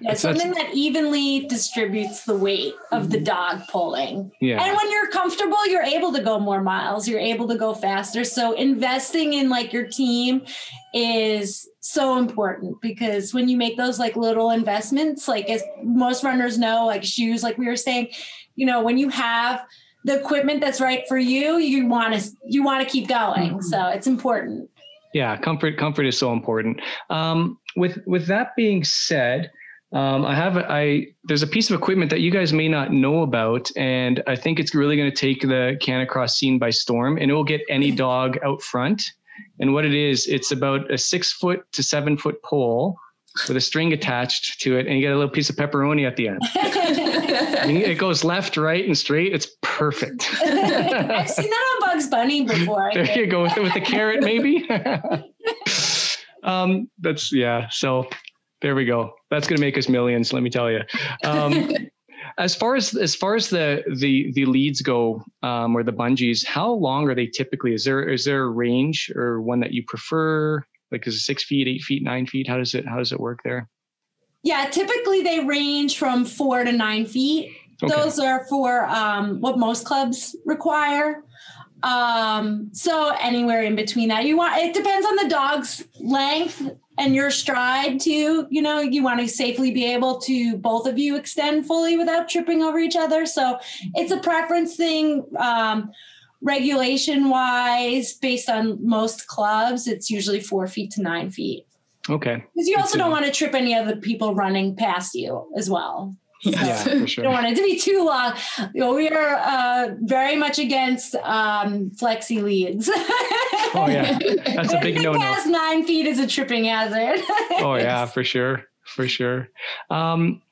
Yeah, something that evenly distributes the weight of the dog pulling. Yeah. And when you're comfortable, you're able to go more miles, you're able to go faster. So investing in like your team is so important because when you make those like little investments, like as most runners know, like shoes, like we were saying, you know, when you have the equipment that's right for you, you want to you want to keep going. Mm-hmm. So it's important. Yeah, comfort comfort is so important. Um, with with that being said, um, I have I there's a piece of equipment that you guys may not know about, and I think it's really going to take the Canicross scene by storm, and it will get any dog out front. And what it is, it's about a six foot to seven foot pole with a string attached to it, and you get a little piece of pepperoni at the end. [LAUGHS] it goes left, right, and straight. It's perfect. [LAUGHS] I've seen that on Bugs Bunny before. there you go with, with the carrot, maybe. [LAUGHS] um, that's yeah. So there we go. That's going to make us millions. Let me tell you. Um, [LAUGHS] as far as as far as the the the leads go um, or the bungees how long are they typically is there is there a range or one that you prefer like is it six feet eight feet nine feet how does it how does it work there yeah typically they range from four to nine feet okay. those are for um, what most clubs require um, so anywhere in between that you want it depends on the dog's length and your stride too you know you want to safely be able to both of you extend fully without tripping over each other. So it's a preference thing um, regulation wise based on most clubs it's usually four feet to nine feet. Okay. Because you also don't want to trip any other people running past you as well Yes. Yeah, for sure. don't want it to be too long. You know, we are uh, very much against um, flexi leads. oh yeah, [LAUGHS] that's a big no-no. Past nine feet is a tripping hazard. [LAUGHS] oh yeah, for sure, for sure. Um,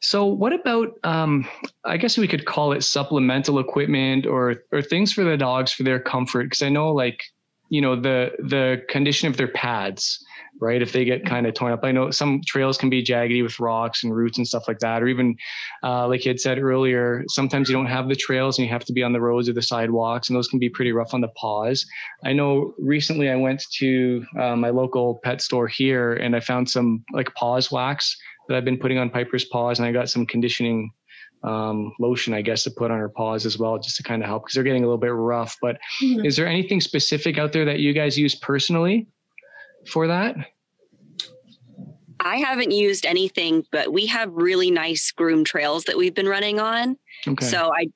so what about um, I guess we could call it supplemental equipment or or things for the dogs for their comfort because I know like you know the the condition of their pads right? If they get kind of torn up, I know some trails can be jaggedy with rocks and roots and stuff like that, or even uh, like you had said earlier, sometimes you don't have the trails and you have to be on the roads or the sidewalks, and those can be pretty rough on the paws. I know recently I went to uh, my local pet store here and I found some like paws wax that I've been putting on Piper's paws, and I got some conditioning um, lotion, I guess, to put on her paws as well, just to kind of help because they're getting a little bit rough. But mm-hmm. is there anything specific out there that you guys use personally for that? I haven't used anything, but we have really nice groom trails that we've been running on. Okay. So I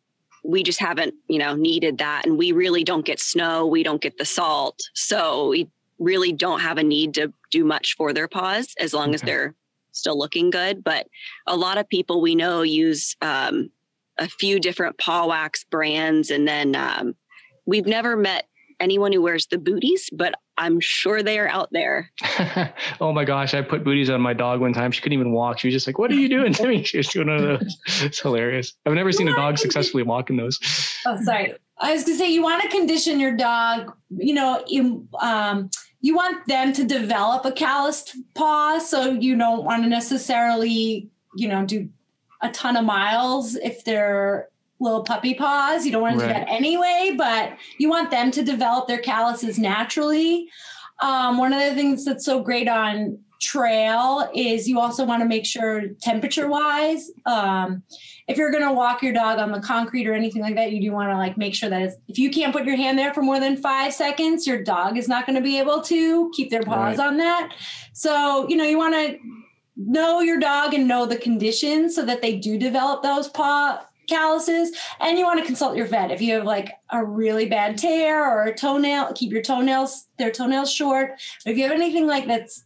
we just haven't, you know, needed that and we really don't get snow, we don't get the salt. So we really don't have a need to do much for their paws as long okay. as they're still looking good, but a lot of people we know use um, a few different paw wax brands and then um, we've never met anyone who wears the booties, but I'm sure they are out there. [LAUGHS] oh my gosh, I put booties on my dog one time. She couldn't even walk. She was just like, "What are you doing [LAUGHS] to me?" She was doing one of those. It's hilarious. I've never seen a dog successfully walk in those. Oh, sorry. I was gonna say you want to condition your dog. You know, you um, you want them to develop a calloused paw, so you don't want to necessarily, you know, do a ton of miles if they're little puppy paws. You don't want to right. do that anyway, but you want them to develop their calluses naturally. Um, one of the things that's so great on trail is you also want to make sure temperature wise um, if you're going to walk your dog on the concrete or anything like that you do want to like make sure that if you can't put your hand there for more than five seconds your dog is not going to be able to keep their paws right. on that so you know you want to know your dog and know the conditions so that they do develop those paw calluses and you want to consult your vet. If you have like a really bad tear or a toenail keep your toenails their toenails short. But if you have anything like that's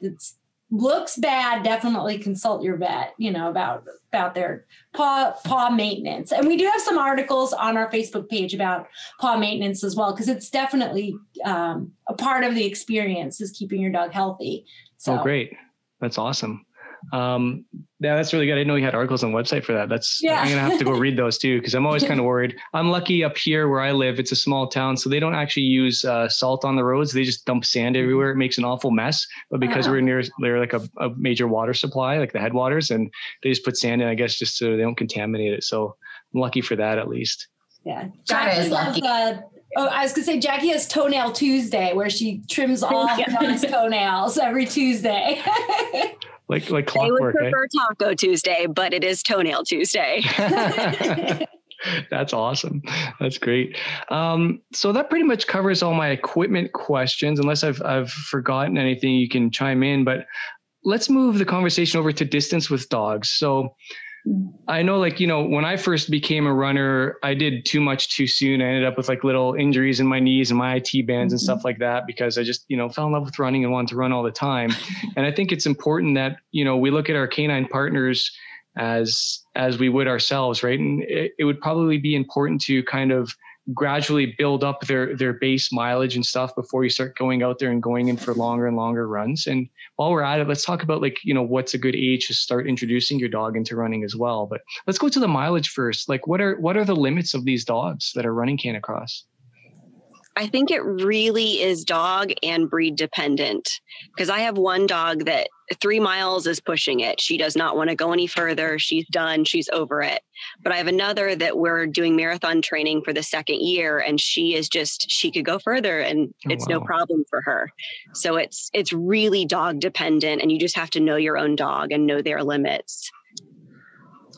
that's looks bad definitely consult your vet you know about about their paw paw maintenance. And we do have some articles on our facebook page about paw maintenance as well because it's definitely um, a part of the experience is keeping your dog healthy. So oh great. That's awesome um, yeah, that's really good. I didn't know you had articles on the website for that. That's yeah. I'm gonna have to go read those too because I'm always kind of [LAUGHS] worried. I'm lucky up here where I live. It's a small town, so they don't actually use uh, salt on the roads. They just dump sand everywhere. It makes an awful mess. But because uh-huh. we're near they're like a, a, major water supply, like the headwaters, and they just put sand in, I guess, just so they don't contaminate it. So I'm lucky for that at least. Yeah, that is lucky. Uh, Oh, I was gonna say Jackie has toenail Tuesday where she trims all [LAUGHS] yeah. toenails every Tuesday. [LAUGHS] like like clockwork. I would prefer eh? Taco Tuesday, but it is Toenail Tuesday. [LAUGHS] [LAUGHS] That's awesome. That's great. Um, so that pretty much covers all my equipment questions. Unless I've I've forgotten anything, you can chime in. But let's move the conversation over to distance with dogs. So I know, like, you know, when I first became a runner, I did too much too soon. I ended up with like little injuries in my knees and my IT bands and stuff mm-hmm. like that because I just, you know, fell in love with running and wanted to run all the time. [LAUGHS] and I think it's important that, you know, we look at our canine partners as as we would ourselves, right? And it, it would probably be important to kind of gradually build up their their base mileage and stuff before you start going out there and going in for longer and longer runs. And while we're at it, let's talk about like you know what's a good age to start introducing your dog into running as well. But let's go to the mileage first. Like what are what are the limits of these dogs that are running Canicross? I think it really is dog and breed dependent because I have one dog that three miles is pushing it. She does not want to go any further. She's done. She's over it. But I have another that we're doing marathon training for the second year, and she is just she could go further, and oh, it's wow. no problem for her. So it's it's really dog dependent, and you just have to know your own dog and know their limits.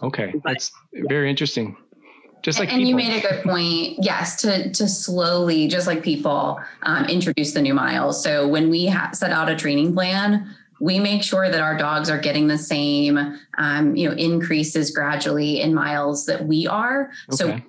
Okay, but, that's very interesting just like and people. you made a good point. Yes to to slowly just like people um, introduce the new miles. So when we ha- set out a training plan we make sure that our dogs are getting the same um, you know increases gradually in miles that we are. Okay. so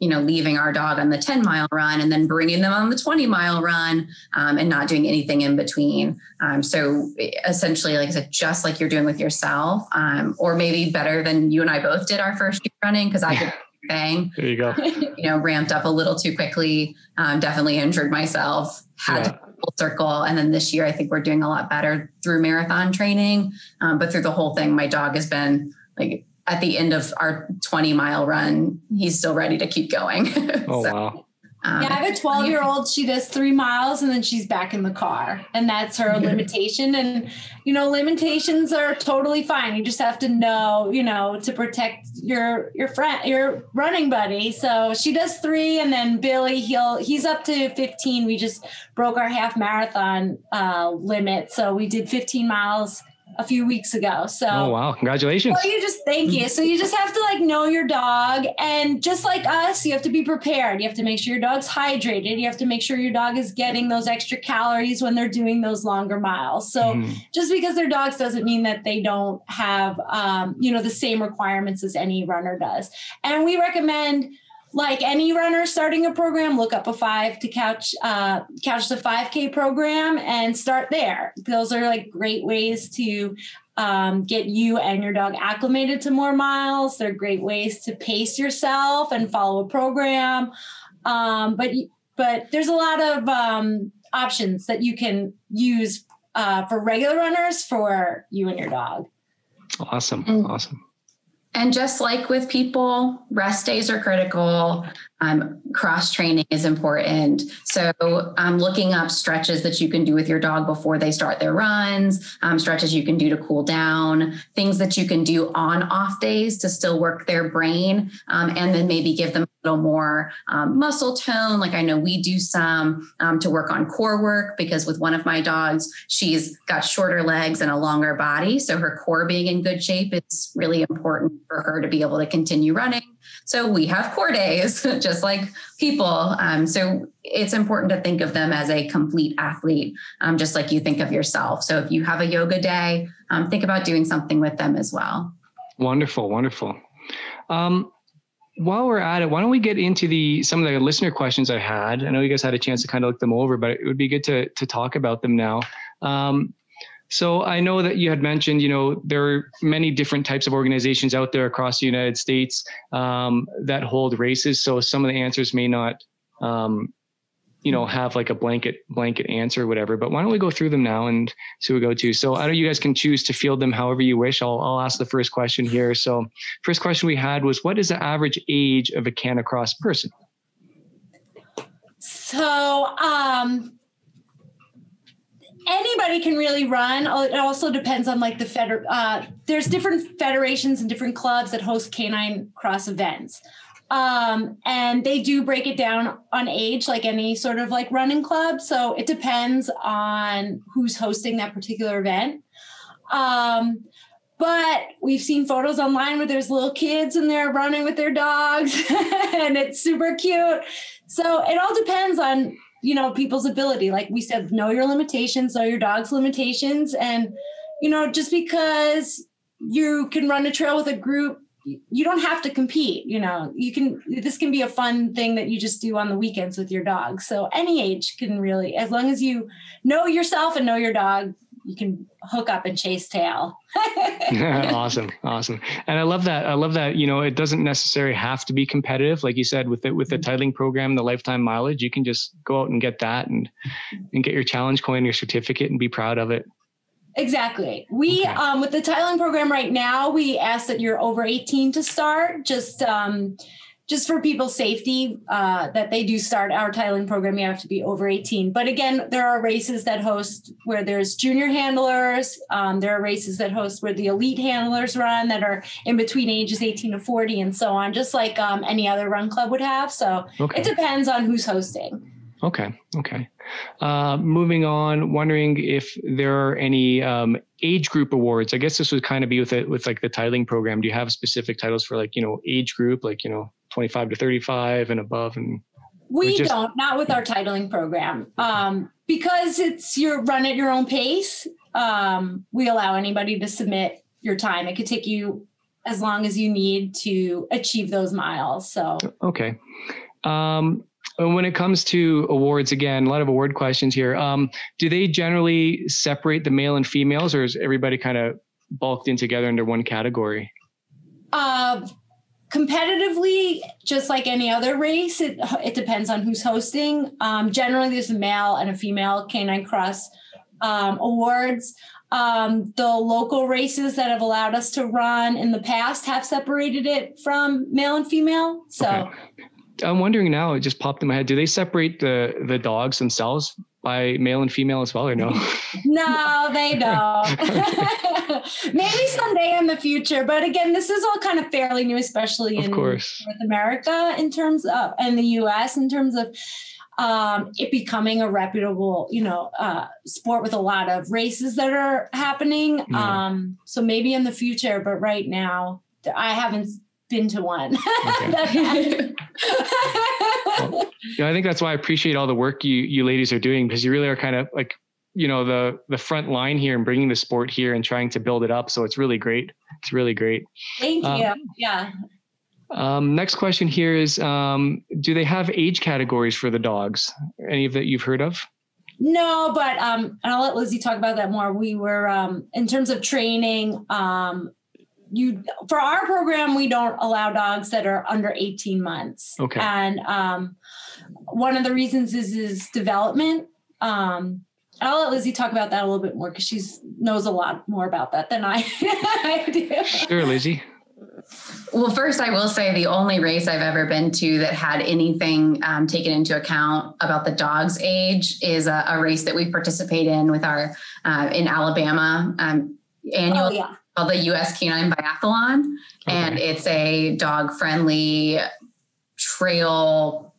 you know leaving our dog on the 10 mile run and then bringing them on the 20 mile run um, and not doing anything in between. Um, so essentially like i said just like you're doing with yourself um, or maybe better than you and i both did our first year running because i could bang. There you go. [LAUGHS] you know, ramped up a little too quickly. Um, definitely injured myself. Had yeah. to full circle, and then this year I think we're doing a lot better through marathon training. Um, but through the whole thing, my dog has been like at the end of our 20 mile run, he's still ready to keep going. [LAUGHS] Oh so, wow. Um, yeah, I have a 12 year old. She does three miles and then she's back in the car. And that's her limitation. And, you know, limitations are totally fine. You just have to know, you know, to protect your, your friend, your running buddy. So she does three. And then Billy, he'll, he's up to 15. We just broke our half marathon uh, limit. So we did 15 miles a few weeks ago. So Oh wow, congratulations. So you just thank you. So you just have to like know your dog and just like us, you have to be prepared. You have to make sure your dog's hydrated. You have to make sure your dog is getting those extra calories when they're doing those longer miles. So mm. just because they're dogs doesn't mean that they don't have um, you know the same requirements as any runner does. And we recommend like any runner starting a program, look up a five to couch uh, couch the 5K program and start there. Those are like great ways to um, get you and your dog acclimated to more miles. They're great ways to pace yourself and follow a program. Um, but but there's a lot of um, options that you can use uh, for regular runners for you and your dog. Awesome, awesome. And just like with people, rest days are critical. Um, cross training is important. So, um, looking up stretches that you can do with your dog before they start their runs, um, stretches you can do to cool down, things that you can do on off days to still work their brain, um, and then maybe give them little more um, muscle tone. Like I know we do some um, to work on core work because with one of my dogs, she's got shorter legs and a longer body. So, her core being in good shape is really important for her to be able to continue running. So we have core days, [LAUGHS] just like people. Um, so it's important to think of them as a complete athlete, um, just like you think of yourself. So if you have a yoga day, um, think about doing something with them as well. Wonderful, wonderful. Um, while we're at it, why don't we get into the some of the listener questions I had? I know you guys had a chance to kind of look them over, but it would be good to to talk about them now. Um, so I know that you had mentioned, you know, there are many different types of organizations out there across the United States um, that hold races. So some of the answers may not, um, you know, have like a blanket blanket answer or whatever. But why don't we go through them now and see what we go to? So I know you guys can choose to field them however you wish. I'll I'll ask the first question here. So first question we had was, what is the average age of a Canicross person? So um anybody can really run. Oh, it also depends on like the feder. Uh, there's different federations and different clubs that host canicross events. Um, and they do break it down on age, like any sort of like running club. So it depends on who's hosting that particular event. Um, but we've seen photos online where there's little kids and they're running with their dogs, [LAUGHS] and it's super cute. So it all depends on you know people's ability like we said know your limitations know your dog's limitations and you know just because you can run a trail with a group you don't have to compete you know you can this can be a fun thing that you just do on the weekends with your dog so any age can really as long as you know yourself and know your dog you can hook up and chase tail. [LAUGHS] [LAUGHS] awesome, awesome, and I love that. I love that. You know, it doesn't necessarily have to be competitive, like you said with it with the mm-hmm. titling program, the lifetime mileage. You can just go out and get that and and get your challenge coin, your certificate, and be proud of it. Exactly. We okay. um, with the titling program right now, we ask that you're over 18 to start. Just um, just for people's safety, uh, that they do start our titling program, you have to be over 18. But again, there are races that host where there's junior handlers. Um, there are races that host where the elite handlers run that are in between ages 18 to 40 and so on, just like um, any other run club would have. So okay. it depends on who's hosting. Okay. Okay. Uh, moving on, wondering if there are any um, age group awards. I guess this would kind of be with it with like the titling program. Do you have specific titles for like you know age group, like you know 25 to 35 and above? And we just- don't, not with our titling program, um, because it's your run at your own pace. Um, we allow anybody to submit your time. It could take you as long as you need to achieve those miles. So okay. Um, when it comes to awards, again, a lot of award questions here. Um, do they generally separate the male and females, or is everybody kind of bulked in together under one category? Uh, competitively, just like any other race, it, it depends on who's hosting. Um, generally, there's a male and a female canicross um, awards. Um, the local races that have allowed us to run in the past have separated it from male and female. So okay. I'm wondering now, it just popped in my head. Do they separate the the dogs themselves by male and female as well, or no? [LAUGHS] no, they [LAUGHS] don't. [LAUGHS] Maybe someday in the future, but again, this is all kind of fairly new, especially in North America, in terms of and the U.S. in terms of um, it becoming a reputable, you know, uh, sport with a lot of races that are happening. Um, so maybe in the future, but right now, I haven't been to one. Okay. [LAUGHS] well, you know, I think that's why I appreciate all the work you you ladies are doing because you really are kind of like you know the the front line here and bringing the sport here and trying to build it up. So it's really great. It's really great. Thank um, you. Yeah. Um, next question here is: um, Do they have age categories for the dogs? Any of that you've heard of? No, but um, and I'll let Lizzie talk about that more. We were um, in terms of training. Um, you for our program we don't allow dogs that are under 18 months okay and um, one of the reasons is is development um, I'll let Lizzie talk about that a little bit more because she knows a lot more about that than I, [LAUGHS] I do. Sure, Lizzie. Well, first, I will say the only race I've ever been to that had anything um, taken into account about the dog's age is a, a race that we participate in with our uh, in Alabama um, annual. Oh, yeah called the US Canine Biathlon. Okay. And it's a dog friendly trail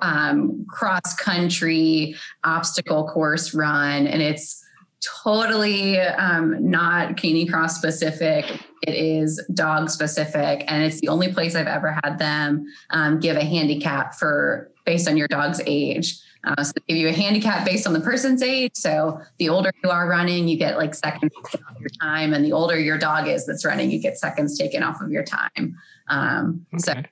um, cross country obstacle course run. And it's totally um, not Canicross specific. It is dog specific. And it's the only place I've ever had them um, give a handicap for based on your dog's age. Uh, so they give you a handicap based on the person's age. So the older you are running, you get like seconds off your time, and the older your dog is that's running, you get seconds taken off of your time. Um, okay. So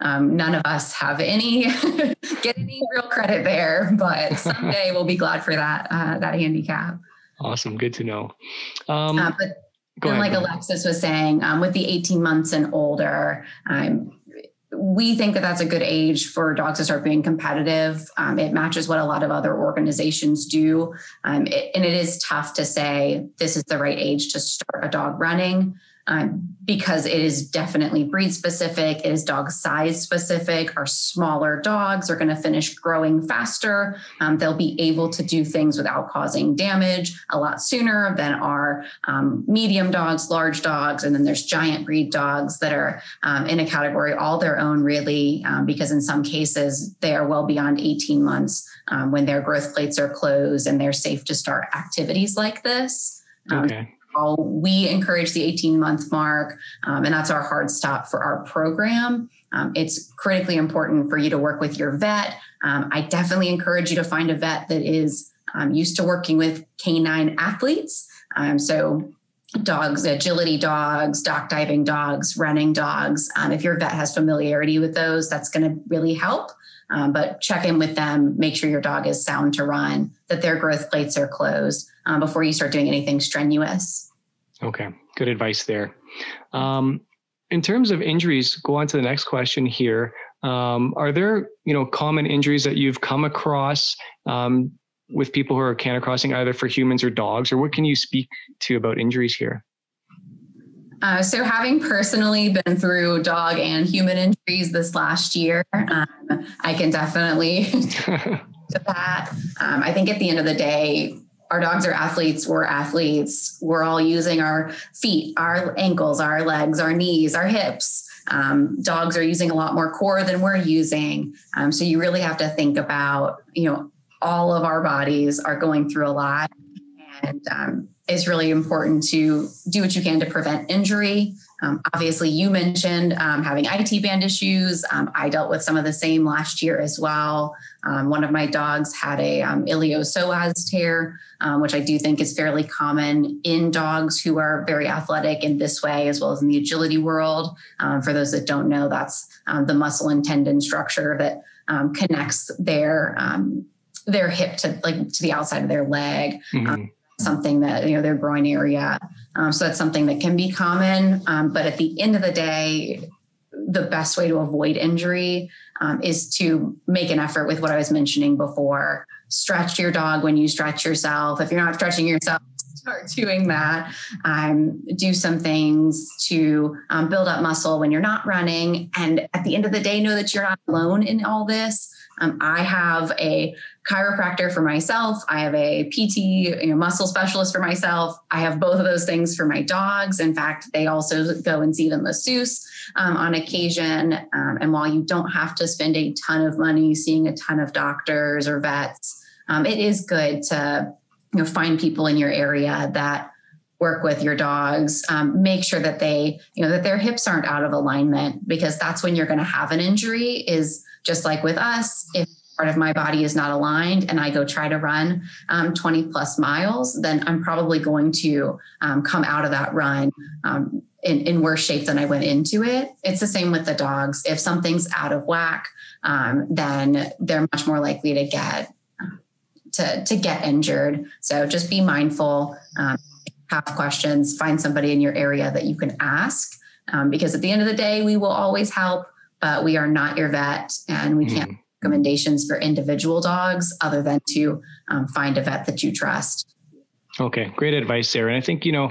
um, none of us have any [LAUGHS] get any real credit there, but someday we'll be glad for that uh, that handicap. Awesome, good to know. Um, uh, but and ahead, like Alexis was saying, um, with the 18 months and older, um, we think that that's a good age for dogs to start being competitive. Um, it matches what a lot of other organizations do. Um, it, and it is tough to say this is the right age to start a dog running um, because it is definitely breed specific, it is dog size specific. Our smaller dogs are going to finish growing faster. Um, they'll be able to do things without causing damage a lot sooner than our um, medium dogs, large dogs, and then there's giant breed dogs that are um, in a category all their own, really, um, because in some cases they are well beyond 18 months when their growth plates are closed and they're safe to start activities like this. Okay we encourage the 18 month mark, um, and that's our hard stop for our program. Um, it's critically important for you to work with your vet. Um, I definitely encourage you to find a vet that is um, used to working with canine athletes. Um, so, dogs, agility dogs, dock diving dogs, running dogs. Um, if your vet has familiarity with those, that's going to really help. But check in with them, make sure your dog is sound to run, that their growth plates are closed. Um, before you start doing anything strenuous. Okay, good advice there. Um, in terms of injuries, go on to the next question here. Um, are there, you know, common injuries that you've come across um, with people who are canicrossing either for humans or dogs, or what can you speak to about injuries here? Uh, so, having personally been through dog and human injuries this last year, um, I can definitely [LAUGHS] [LAUGHS] to that. Um, I think at the end of the day, our dogs are athletes. We're athletes. We're all using our feet, our ankles, our legs, our knees, our hips. Um, dogs are using a lot more core than we're using. Um, so you really have to think about, you know, all of our bodies are going through a lot. And um, it's really important to do what you can to prevent injury. Um, obviously, you mentioned um, having IT band issues. Um, I dealt with some of the same last year as well. Um, one of my dogs had a um, iliopsoas tear, um, which I do think is fairly common in dogs who are very athletic in this way, as well as in the agility world. for those that don't know, that's the muscle and tendon structure that connects their their hip to like to the outside of their leg. Mm-hmm something that you know their groin area. Um, so that's something that can be common. Um, but at the end of the day the best way to avoid injury um, is to make an effort with what i was mentioning before. Stretch your dog when you stretch yourself. If you're not stretching yourself [LAUGHS] start doing that. Um, do some things to um, build up muscle when you're not running. And at the end of the day know that you're not alone in all this um, I have a chiropractor for myself. I have a PT, you know, muscle specialist for myself. I have both of those things for my dogs. In fact, they also go and see the masseuse um, on occasion. Um, and while you don't have to spend a ton of money seeing a ton of doctors or vets, um, it is good to you know find people in your area that work with your dogs um, make sure that they you know that their hips aren't out of alignment because that's when you're going to have an injury is just like with us, if part of my body is not aligned and I go try to run um, 20 plus miles, then I'm probably going to um, come out of that run um, in, in, worse shape than I went into it. It's the same with the dogs. If something's out of whack, um, then they're much more likely to get to, to get injured. So just be mindful, um, have questions, find somebody in your area that you can ask. Um, because at the end of the day, we will always help but we are not your vet and we can't mm. recommendations for individual dogs other than to um, find a vet that you trust. Okay, great advice, Sarah. And I think, you know,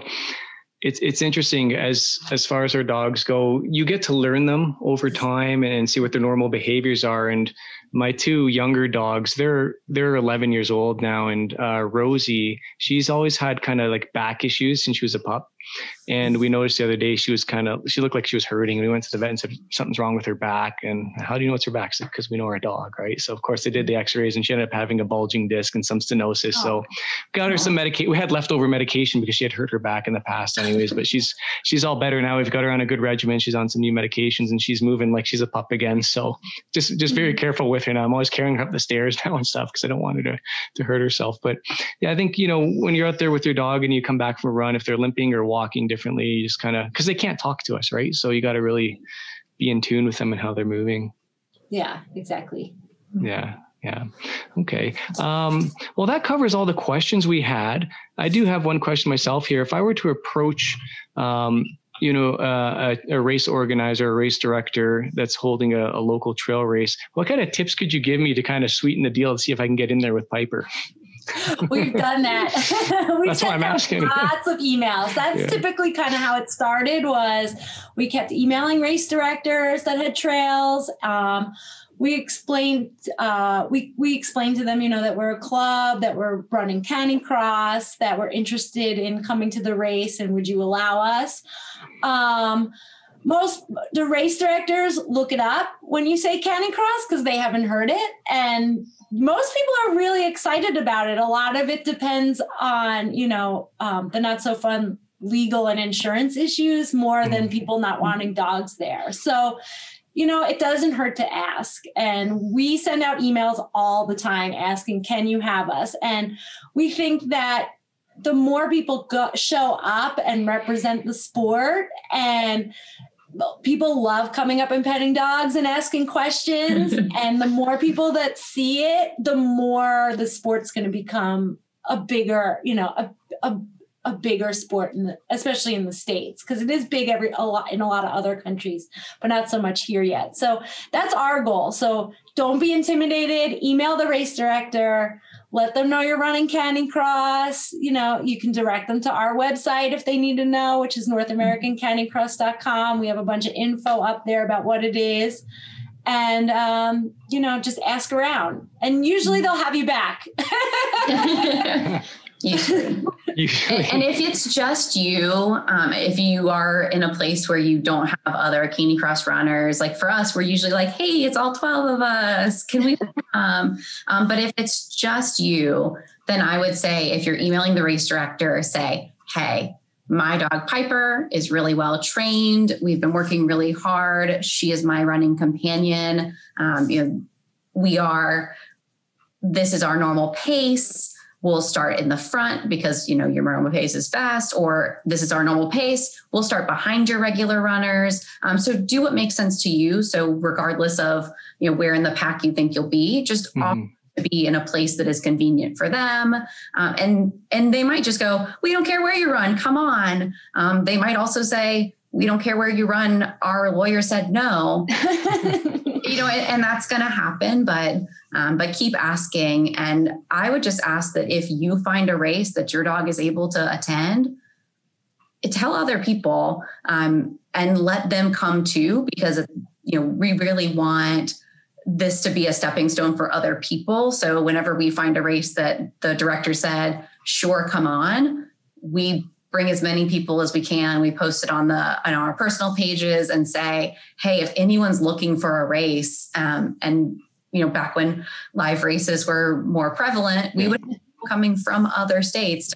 it's it's interesting as as far as our dogs go you get to learn them over time and see what their normal behaviors are and my two younger dogs they're they're 11 years old now and uh, rosie she's always had kind of like back issues since she was a pup and we noticed the other day she was kind of she looked like she was hurting. We went to the vet and said something's wrong with her back. And how do you know it's her back? Because we know her dog, right? So of course they did the X-rays and she ended up having a bulging disc and some stenosis. Oh. So got her some medication. We had leftover medication because she had hurt her back in the past, anyways. but she's she's all better now. We've got her on a good regimen. She's on some new medications and she's moving like she's a pup again. So just just very mm-hmm. careful with her now. I'm always carrying her up the stairs [LAUGHS] now and stuff because I don't want her to to hurt herself. But yeah, I think you know when you're out there with your dog and you come back from a run, if they're limping or walking differently, you just kind of because they can't talk to us, right? So you got to really be in tune with them and how they're moving. Yeah, exactly. Yeah. Yeah. Okay. Um, well, that covers all the questions we had. I do have one question myself here. If I were to approach, um, you know, uh, a, a, race organizer, a race director that's holding a, a, local trail race, what kind of tips could you give me to kind of sweeten the deal to see if I can get in there with Piper? We've done that. [LAUGHS] [LAUGHS] we That's why I'm asking. Lots of emails. That's yeah. typically kind of how it started. Was we kept emailing race directors that had trails. Um, we explained uh, we we explained to them, you know, that we're a club, that we're running Canicross, that we're interested in coming to the race, and would you allow us? Um, most the race directors look it up when you say Canicross because they haven't heard it, and most people are really excited about it. A lot of it depends on, you know, um, the not so fun legal and insurance issues more than mm-hmm. people not wanting dogs there. So, you know, it doesn't hurt to ask. And we send out emails all the time asking, can you have us? And we think that the more people go, show up and represent the sport and people love coming up and petting dogs and asking questions. [LAUGHS] And the more people that see it the more the sport's going to become a bigger, you know, a, a a bigger sport in the, especially in the states because it is big every a lot in a lot of other countries but not so much here yet. So that's our goal. So don't be intimidated. Email the race director let them know you're running Canicross. You know, you can direct them to our website if they need to know, which is NorthAmericanCanicross.com. We have a bunch of info up there about what it is. And, um, you know, just ask around. And usually they'll have you back. [LAUGHS] [LAUGHS] [LAUGHS] Usually. [LAUGHS] Usually. And, and, if it's just you, um, if you are in a place where you don't have other Canicross runners, like for us, we're usually like, hey, it's all 12 of us. Can we? [LAUGHS] Um, um, but if it's just you, then I would say if you're emailing the race director, say, hey, my dog Piper is really well trained. We've been working really hard. She is my running companion. Um, you know, we are, this is our normal pace we'll start in the front because you know your normal pace is fast or this is our normal pace. We'll start behind your regular runners. Um, so do what makes sense to you. So regardless of you know where in the pack you think you'll be just mm-hmm. to be in a place that is convenient for them. Um, and and they might just go we don't care where you run. Come on. Um, they might also say we don't care where you run. Our lawyer said no [LAUGHS] you know and, and that's going to happen but um, but keep asking. And I would just ask that if you find a race that your dog is able to attend, tell other people um, and let them come too, because you know we really want this to be a stepping stone for other people. So whenever we find a race that the director said, "Sure, come on," we bring as many people as we can. We post it on the on our personal pages and say, "Hey, if anyone's looking for a race um, and you know, back when live races were more prevalent, we would coming from other states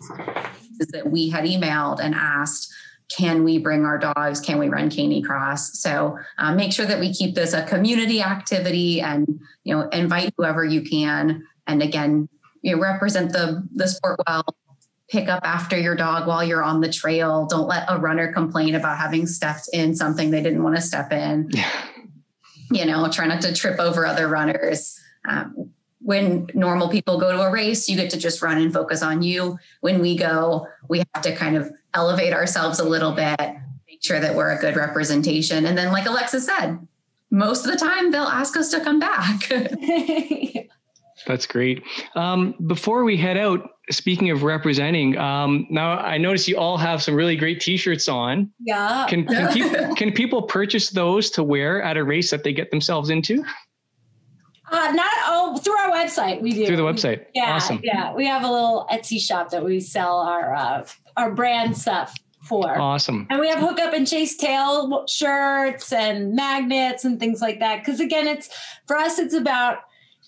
that we had emailed and asked, can we bring our dogs? Can we run canicross So um, make sure that we keep this a community activity and, you know, invite whoever you can. And again, you know, represent the, the sport well, pick up after your dog while you're on the trail. Don't let a runner complain about having stepped in something they didn't want to step in. Yeah you know, try not to trip over other runners. Um, when normal people go to a race, you get to just run and focus on you. When we go, we have to kind of elevate ourselves a little bit, make sure that we're a good representation. And then, like Alexa said, most of the time they'll ask us to come back. [LAUGHS] [LAUGHS] That's great. Um, before we head out, speaking of representing, um, now I notice you all have some really great T-shirts on. Yeah. Can can people, [LAUGHS] can people purchase those to wear at a race that they get themselves into? Uh, not oh through our website we do through the website. Yeah, awesome. Yeah, we have a little Etsy shop that we sell our uh, our brand stuff for. Awesome. And we have hook up and chase tail shirts and magnets and things like that. Because again, it's for us, it's about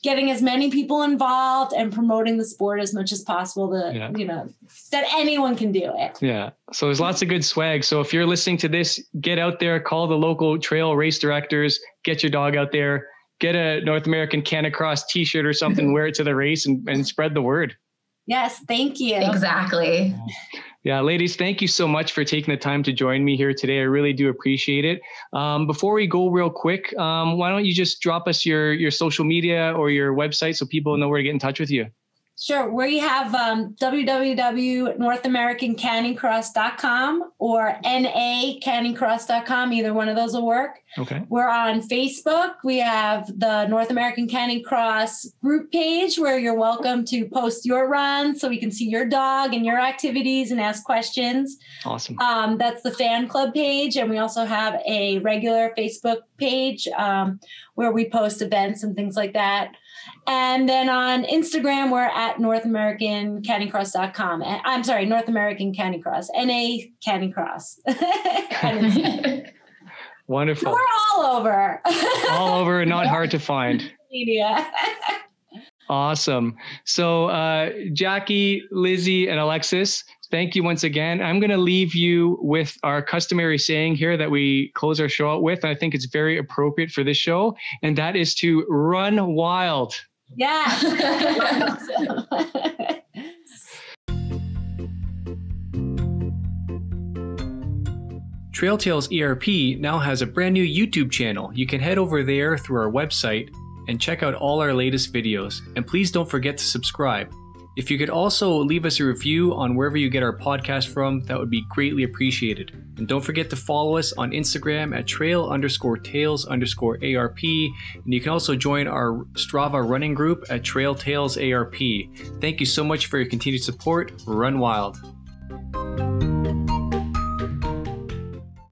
getting as many people involved and promoting the sport as much as possible to yeah. you know that anyone can do it. Yeah. So there's lots of good swag. So if you're listening to this get out there call the local trail race directors get your dog out there get a north american canicross t-shirt or something [LAUGHS] wear it to the race and, and spread the word. Yes thank you. Exactly yeah, ladies, thank you so much for taking the time to join me here today. I really do appreciate it. Um, before we go real quick, um, why don't you just drop us your your social media or your website so people know where to get in touch with you? Sure. We have um, or nacanicross.com. Either one of those will work. Okay. We're on Facebook. We have the North American Canicross group page where you're welcome to post your runs so we can see your dog and your activities and ask questions. Awesome. Um, that's the fan club page. And we also have a regular Facebook page um, where we post events and things like that. And then on Instagram, we're at North American Canicross.com. I'm sorry, North American Canicross, NA Canicross. [LAUGHS] [LAUGHS] Wonderful. we're all over. [LAUGHS] all over, not hard to find. Media. awesome. So, uh, Jackie, Lizzie, and Alexis, thank you once again. I'm going to leave you with our customary saying here that we close our show out with. I think it's very appropriate for this show, and that is to run wild. Yeah. [LAUGHS] Trail Tales ERP now has a brand new YouTube channel. You can head over there through our website and check out all our latest videos. And please don't forget to subscribe. If you could also leave us a review on wherever you get our podcast from, that would be greatly appreciated. And don't forget to follow us on Instagram at trail underscore tales underscore ARP. And you can also join our Strava running group at Trail Tales ARP. Thank you so much for your continued support. Run wild.